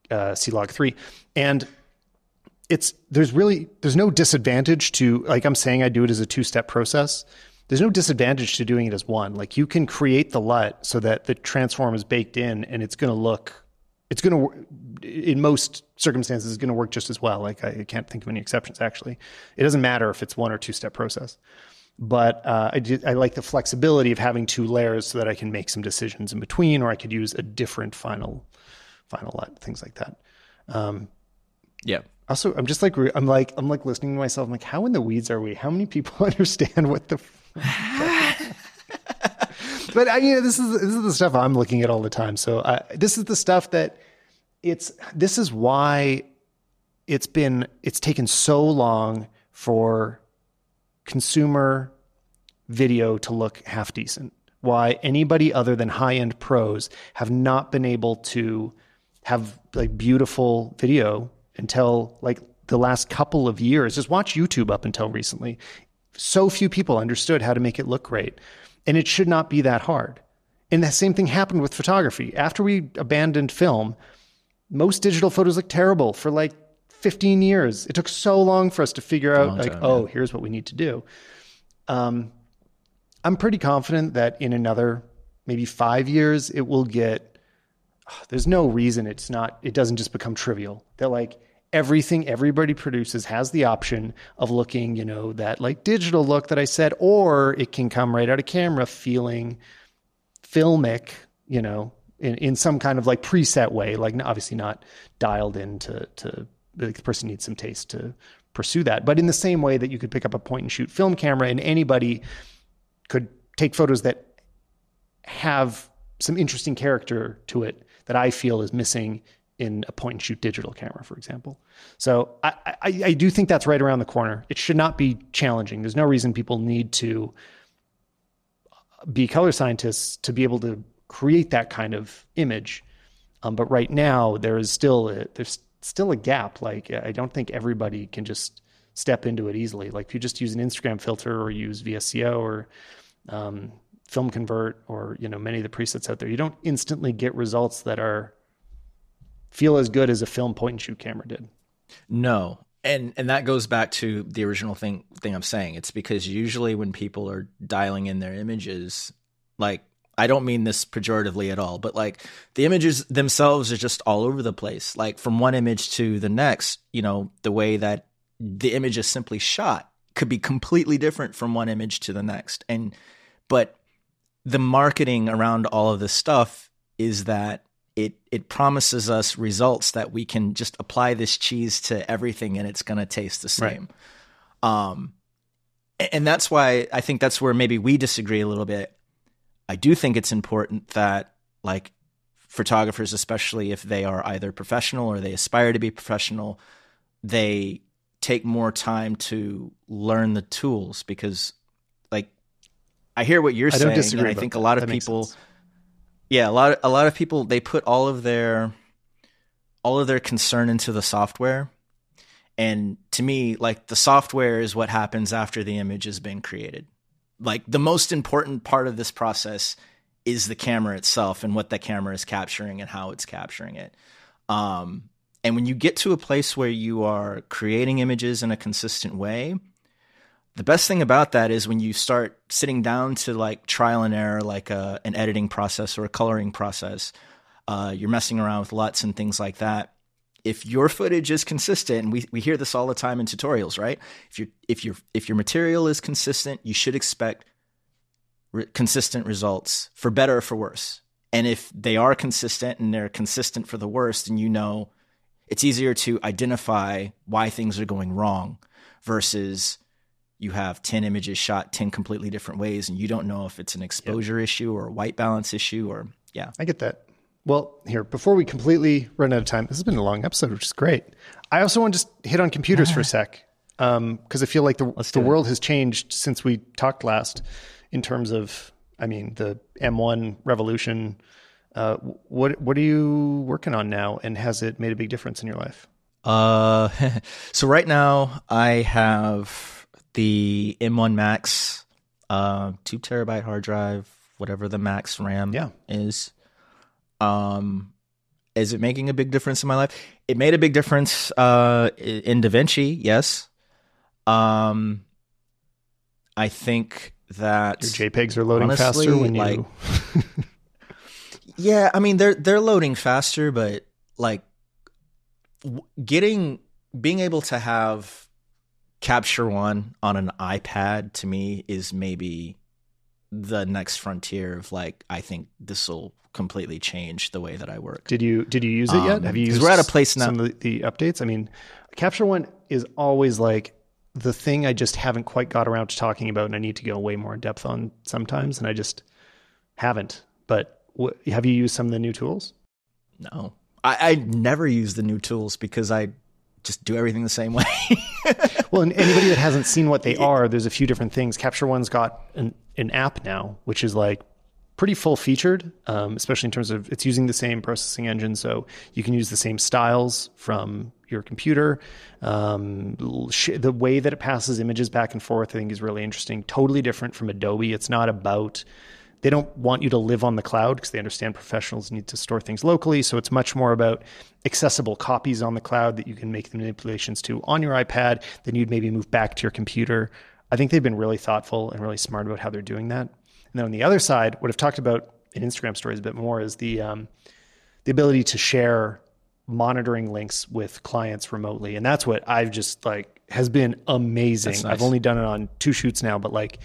uh, C-Log 3. And it's there's really there's no disadvantage to like I'm saying I do it as a two-step process. There's no disadvantage to doing it as one. Like you can create the LUT so that the transform is baked in and it's going to look it's going to in most circumstances is going to work just as well. Like I can't think of any exceptions actually. It doesn't matter if it's one or two step process. But uh, I, did, I like the flexibility of having two layers so that I can make some decisions in between, or I could use a different final final things like that. Um, yeah. Also, I'm just like I'm like I'm like listening to myself. I'm like, how in the weeds are we? How many people understand what the? but I, you know, this is this is the stuff I'm looking at all the time. So uh, this is the stuff that it's. This is why it's been it's taken so long for consumer video to look half decent. Why anybody other than high end pros have not been able to have like beautiful video until like the last couple of years. Just watch YouTube up until recently. So few people understood how to make it look great. And it should not be that hard. And the same thing happened with photography. After we abandoned film, most digital photos look terrible for like 15 years. It took so long for us to figure out, like, time, oh, yeah. here's what we need to do. Um, I'm pretty confident that in another maybe five years, it will get. Oh, there's no reason it's not. It doesn't just become trivial. That like everything everybody produces has the option of looking, you know, that like digital look that I said, or it can come right out of camera feeling filmic, you know, in, in some kind of like preset way, like obviously not dialed in to, to the person needs some taste to pursue that. But in the same way that you could pick up a point and shoot film camera and anybody could take photos that have some interesting character to it that I feel is missing in a point and shoot digital camera, for example. So I, I, I, do think that's right around the corner. It should not be challenging. There's no reason people need to be color scientists to be able to create that kind of image. Um, but right now, there is still a, there's still a gap. Like I don't think everybody can just step into it easily. Like if you just use an Instagram filter or use VSCO or um, Film Convert or you know many of the presets out there, you don't instantly get results that are feel as good as a film point and shoot camera did. No. And and that goes back to the original thing thing I'm saying. It's because usually when people are dialing in their images, like I don't mean this pejoratively at all, but like the images themselves are just all over the place. Like from one image to the next, you know, the way that the image is simply shot could be completely different from one image to the next. And but the marketing around all of this stuff is that it it promises us results that we can just apply this cheese to everything and it's going to taste the same. Right. Um, and that's why I think that's where maybe we disagree a little bit. I do think it's important that like photographers, especially if they are either professional or they aspire to be professional, they take more time to learn the tools because like I hear what you're I saying and I think a lot of that people yeah, a lot of, a lot of people they put all of their all of their concern into the software. And to me, like the software is what happens after the image has been created. Like the most important part of this process is the camera itself and what the camera is capturing and how it's capturing it. Um, and when you get to a place where you are creating images in a consistent way, the best thing about that is when you start sitting down to like trial and error, like a, uh, an editing process or a coloring process, uh, you're messing around with LUTs and things like that. If your footage is consistent, and we, we hear this all the time in tutorials, right? If you if your if your material is consistent, you should expect re- consistent results for better or for worse. And if they are consistent and they're consistent for the worst, then you know it's easier to identify why things are going wrong versus you have 10 images shot 10 completely different ways and you don't know if it's an exposure yep. issue or a white balance issue or yeah i get that Well, here, before we completely run out of time, this has been a long episode, which is great. I also want to just hit on computers for a sec because I feel like the, the it. world has changed since we talked last in terms of, I mean, the M1 revolution. Uh, what what are you working on now, and has it made a big difference in your life? Uh, so right now I have the M1 Max, uh, two terabyte hard drive, whatever the max RAM Yeah. is. Um, is it making a big difference in my life? It made a big difference uh, in DaVinci, yes. Um, I think that Your JPEGs are loading Honestly, faster when you. Yeah, I mean they're they're loading faster, but like getting being able to have Capture One on an iPad to me is maybe the next frontier of like I think this will completely change the way that I work. Did you did you use it yet? Um, Have you used we're at a place now- some of the, the updates? I mean, Capture One is always like the thing I just haven't quite got around to talking about, and I need to go way more in depth on sometimes, and I just haven't. But wh- have you used some of the new tools? No, I, I never use the new tools because I just do everything the same way. Well, and anybody that hasn't seen what they are, there's a few different things. Capture One's got an, an app now, which is like pretty full featured, um, especially in terms of it's using the same processing engine. So you can use the same styles from your computer. Um, the way that it passes images back and forth, I think, is really interesting. Totally different from Adobe. It's not about they don't want you to live on the cloud because they understand professionals need to store things locally. So it's much more about accessible copies on the cloud that you can make the manipulations to on your iPad. Then you'd maybe move back to your computer. I think they've been really thoughtful and really smart about how they're doing that. And then on the other side, what I've talked about in Instagram stories a bit more is the um, the ability to share monitoring links with clients remotely, and that's what I've just like has been amazing. That's I've only done it on two shoots now, but like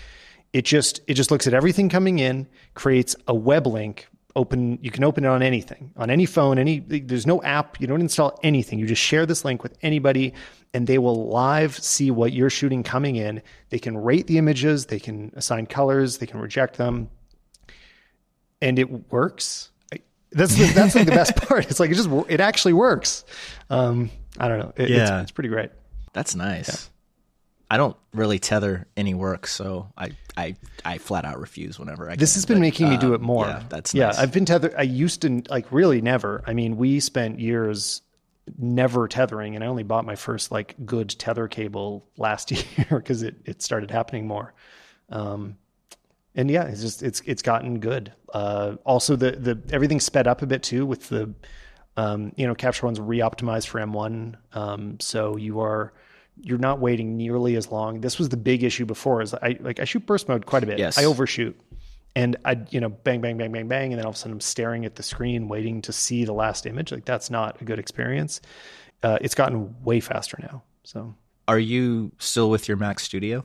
it just it just looks at everything coming in, creates a web link. Open you can open it on anything, on any phone, any there's no app, you don't install anything. You just share this link with anybody and they will live see what you're shooting coming in. They can rate the images, they can assign colors, they can reject them. And it works. That's the, that's like the best part. It's like it just it actually works. Um, I don't know. It- it's, Yeah. it's pretty great. That's nice. I don't really tether any work, so I I, I flat out refuse whenever I. This can, has been but, making me do um, it more. Yeah, that's yeah. nice. I've been tethered. I used to like really never. I mean, we spent years never tethering, and I only bought my first like good tether cable last year because it it started happening more. Um, and yeah, it's just it's it's gotten good. Uh, also, the the everything's sped up a bit too with the um, you know Capture One's re-optimized for M1, um, so you are you're not waiting nearly as long. This was the big issue before. Is I like I shoot burst mode quite a bit. Yes. I overshoot, and I you know bang bang bang bang bang, and then all of a sudden I'm staring at the screen waiting to see the last image. Like that's not a good experience. Uh, it's gotten way faster now. So Are you still with your Mac Studio?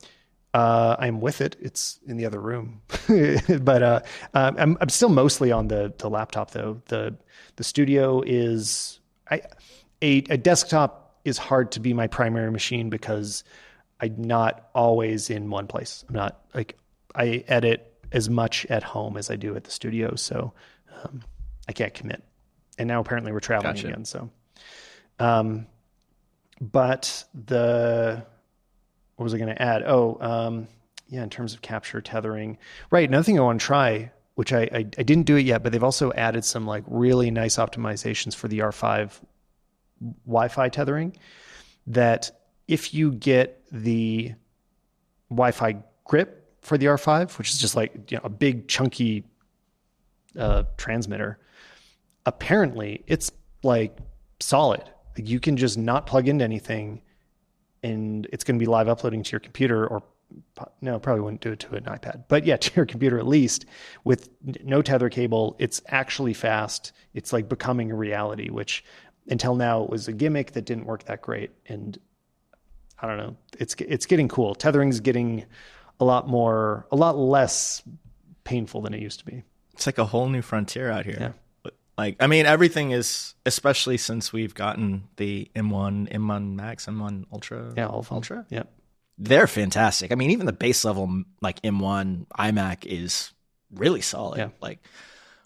uh, I'm with it. It's in the other room, but uh, um, I'm I'm still mostly on the the laptop though. the The studio is I a a desktop is hard to be my primary machine because I'm not always in one place. I'm not like I edit as much at home as I do at the studio, so um, I can't commit. And now apparently we're traveling Gotcha. again, so. Um, but the what was I going to add? Oh, um, yeah, in terms of capture tethering, right? Another thing I want to try, which I, I I didn't do it yet, but they've also added some like really nice optimizations for the R5 Wi-Fi tethering. That if you get the Wi-Fi grip for the R5, which is just like you know, a big chunky uh, transmitter, apparently it's like solid. Like you can just not plug into anything, and it's going to be live uploading to your computer or no, probably wouldn't do it to an iPad, but yeah, to your computer at least with no tether cable. It's actually fast. It's like becoming a reality, which until now it was a gimmick that didn't work that great. And I don't know, it's it's getting cool. Tethering's getting a lot more, a lot less painful than it used to be. It's like a whole new frontier out here. Yeah. Like I mean, everything is especially since we've gotten the M1, M1 Max, M1 Ultra. Yeah, all of. Ultra. Yeah. They're fantastic. I mean, even the base level like M1 iMac is really solid. Yeah. Like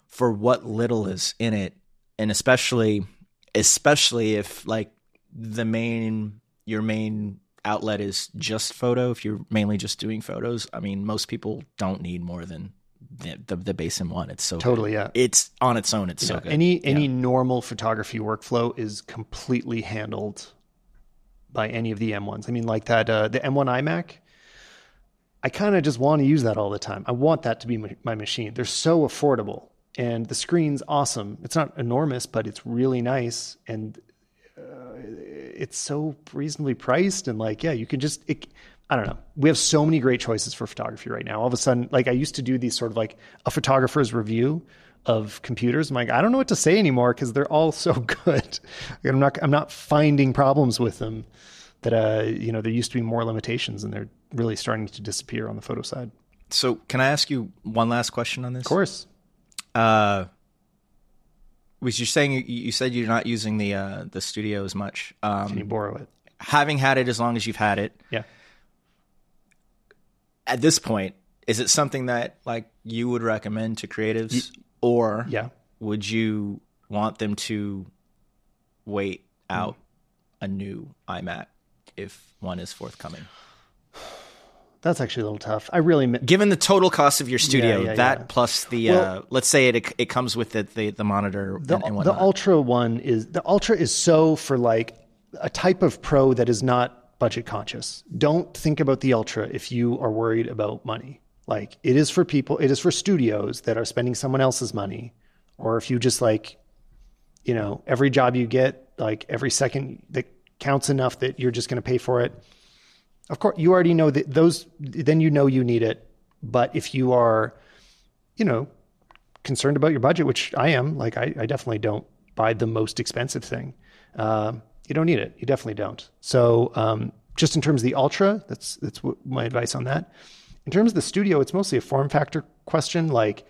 for what little is in it, and especially especially if like the main your main outlet is just photo if you're mainly just doing photos i mean most people don't need more than the the, the base M1 it's so Totally, good. yeah. it's on its own it's so good Any any Yeah. normal photography workflow is completely handled by any of the M1s. I mean, like that uh, the M1 iMac. I kind of just want to use that all the time. I want that to be my, my machine. They're so affordable, and the screen's awesome. It's not enormous, but it's really nice, and it's so reasonably priced. And like, yeah, you can just. It, I don't know. We have so many great choices for photography right now. All of a sudden, like I used to do these sort of like a photographer's review of computers. I'm like, I don't know what to say anymore because they're all so good. Like, I'm not, I'm not finding problems with them. That uh, you know, there used to be more limitations, and they're really starting to disappear on the photo side. so can i ask you one last question on this Of course, uh was you saying you, said you're not using the uh the studio as much um can you borrow it? having had it as long as you've had it Yeah. at this point, is it something that like you would recommend to creatives, or Yeah. would you want them to wait out a new iMac if one is forthcoming? That's actually a little tough. I really, mi- Given the total cost of your studio, yeah, that yeah. plus the Well- uh, let's say it it comes with the the, the monitor the, and, and the ultra one is the ultra is so for like a type of pro that is not budget conscious. Don't think about the ultra if you are worried about money. Like it is for people it is for studios that are spending someone else's money. Or if you just like you know every job you get like every second that counts enough that you're just going to pay for it of course you already know that those then you know you need it but if you are you know concerned about your budget, which I am, like I, I definitely don't buy the most expensive thing. Um, you don't need it. You definitely don't. So um, just in terms of the Ultra, that's that's my advice on that. In terms of the Studio, it's mostly a form factor question. Like,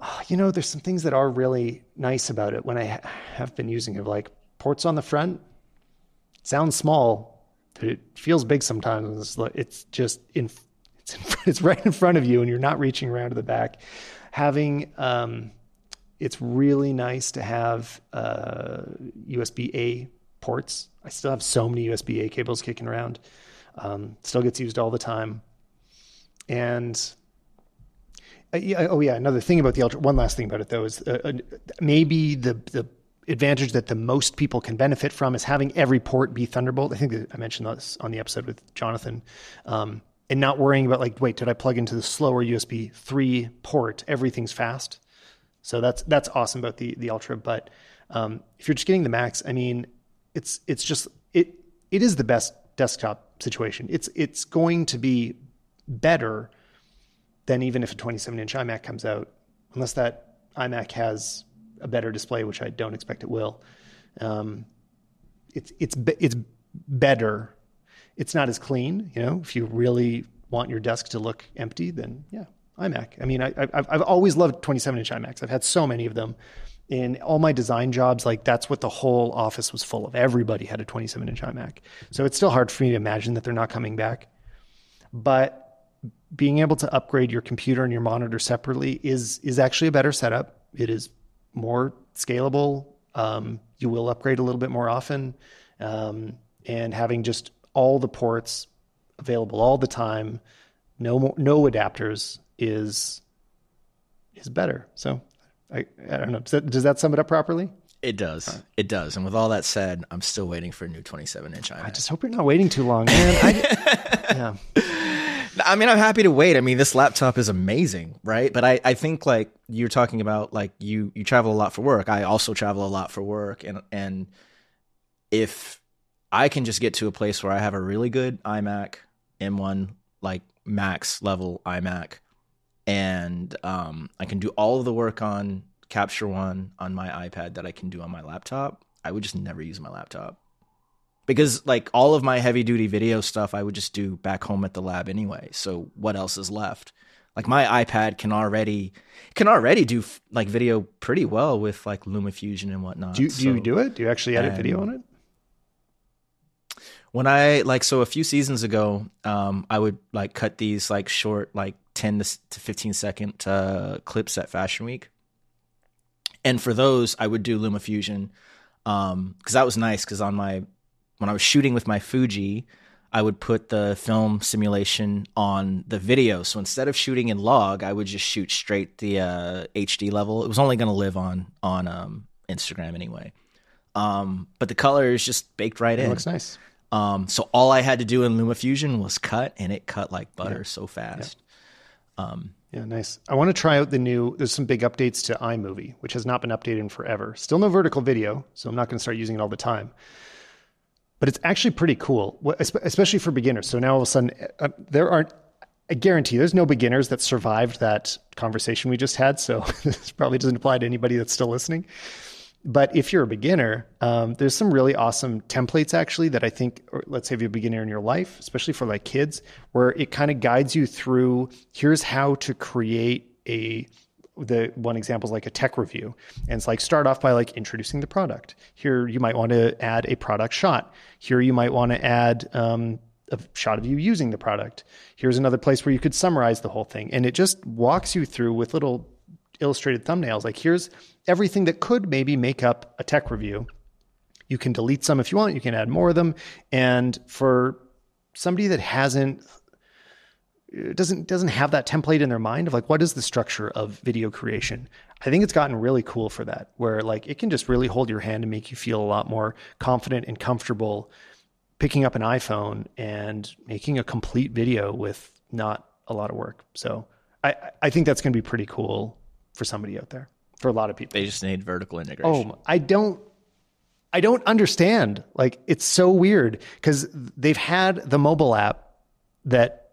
oh, you know, there's some things that are really nice about it when I ha- have been using it, like ports on the front. Sounds small, it feels big sometimes. It's, it's just in it's in, it's right in front of you, and you're not reaching around to the back. Having um, it's really nice to have uh, USB A ports. I still have so many USB A cables kicking around. Um, still gets used all the time. And uh, yeah, oh yeah, another thing about the Ultra. One last thing about it though is uh, uh, maybe the the advantage that the most people can benefit from is having every port be Thunderbolt. I think I mentioned this on the episode with Jonathan, um, and not worrying about like, wait, did I plug into the slower USB three port? Everything's fast. So that's that's awesome about the the Ultra. But um, if you're just getting the Max, I mean, it's it's just it it is the best desktop situation. It's it's going to be better than even if a 27 inch iMac comes out, unless that iMac has a better display, which I don't expect it will. Um, it's it's it's better. It's not as clean, you know. If you really want your desk to look empty, then yeah, iMac. I mean, I, I've I've always loved 27 inch iMacs. I've had so many of them. In all my design jobs, like that's what the whole office was full of. Everybody had a 27 inch iMac. So it's still hard for me to imagine that they're not coming back. But being able to upgrade your computer and your monitor separately is is actually a better setup. It is more scalable. Um, you will upgrade a little bit more often, um, and having just all the ports available all the time, no more, no adapters is is better. So I, I don't know. Does that, does that sum it up properly? It does. It does. And with all that said, I'm still waiting for a new 27 inch iMac. I just hope you're not waiting too long, man. I, yeah. I mean, I'm happy to wait. I mean, this laptop is amazing, right? But I, I think like you're talking about like you you travel a lot for work. I also travel a lot for work, and and if I can just get to a place where I have a really good iMac M1 like max level iMac, and um, I can do all of the work on Capture One on my iPad that I can do on my laptop, I would just never use my laptop because like all of my heavy duty video stuff I would just do back home at the lab anyway. So what else is left? Like my iPad can already can already do like video pretty well with like LumaFusion and whatnot. Do you, do you do it? Do you actually edit video on it? when I like so a few seasons ago, um, I would like cut these like short like ten to, to fifteen second uh, clips at Fashion Week, and for those, I would do LumaFusion because um, that was nice. Because on my when I was shooting with my Fuji, I would put the film simulation on the video. So instead of shooting in log, I would just shoot straight the uh, HD level. It was only going to live on on um, Instagram anyway. Um, but the color is just baked right It in. looks nice. Um, so all I had to do in LumaFusion was cut, and it cut like butter so fast. Yeah, nice. I want to try out the new. There's some big updates to iMovie, which has not been updated in forever. Still no vertical video, so I'm not going to start using it all the time. But it's actually pretty cool, especially for beginners. So now all of a sudden, uh, there aren't. I guarantee there's no beginners that survived that conversation we just had. So this probably doesn't apply to anybody that's still listening. But if you're a beginner, um, there's some really awesome templates actually that I think, let's say if you're a beginner in your life, especially for like kids, where it kind of guides you through here's how to create a the one example is like a tech review. And it's like start off by like introducing the product. Here you might want to add a product shot. Here you might want to add um, a shot of you using the product. Here's another place where you could summarize the whole thing. And it just walks you through with little illustrated thumbnails. Like here's everything that could maybe make up a tech review. You can delete some if you want. You can add more of them. And for somebody that hasn't doesn't doesn't have that template in their mind of like what is the structure of video creation i think it's gotten really cool for that where like it can just really hold your hand and make you feel a lot more confident and comfortable picking up an iphone and making a complete video with not a lot of work so i i think that's going to be pretty cool for somebody out there for a lot of people They just need vertical integration. Oh, I don't I don't understand. Like it's so weird because they've had the mobile app that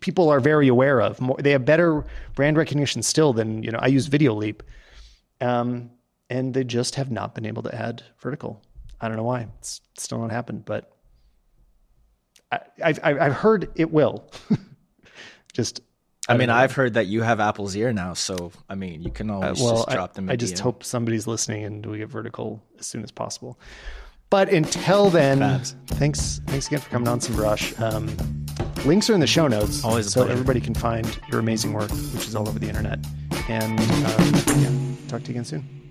people are very aware of. More, they have better brand recognition still than, you know, I use Videoleap. Um, and they just have not been able to add vertical. I don't know why. It's still not happened, but I, I've, I've heard it will. just I mean, I've heard that you have Apple's ear now, so I mean, you can always well, just I, drop them. a I just DM. hope somebody's listening and we get vertical as soon as possible. But until then, thanks thanks again for coming on Simbarashe. Um, links are in the show notes, Always a so pleasure. everybody can find your amazing work, which is all over the internet. And um, yeah, talk to you again soon.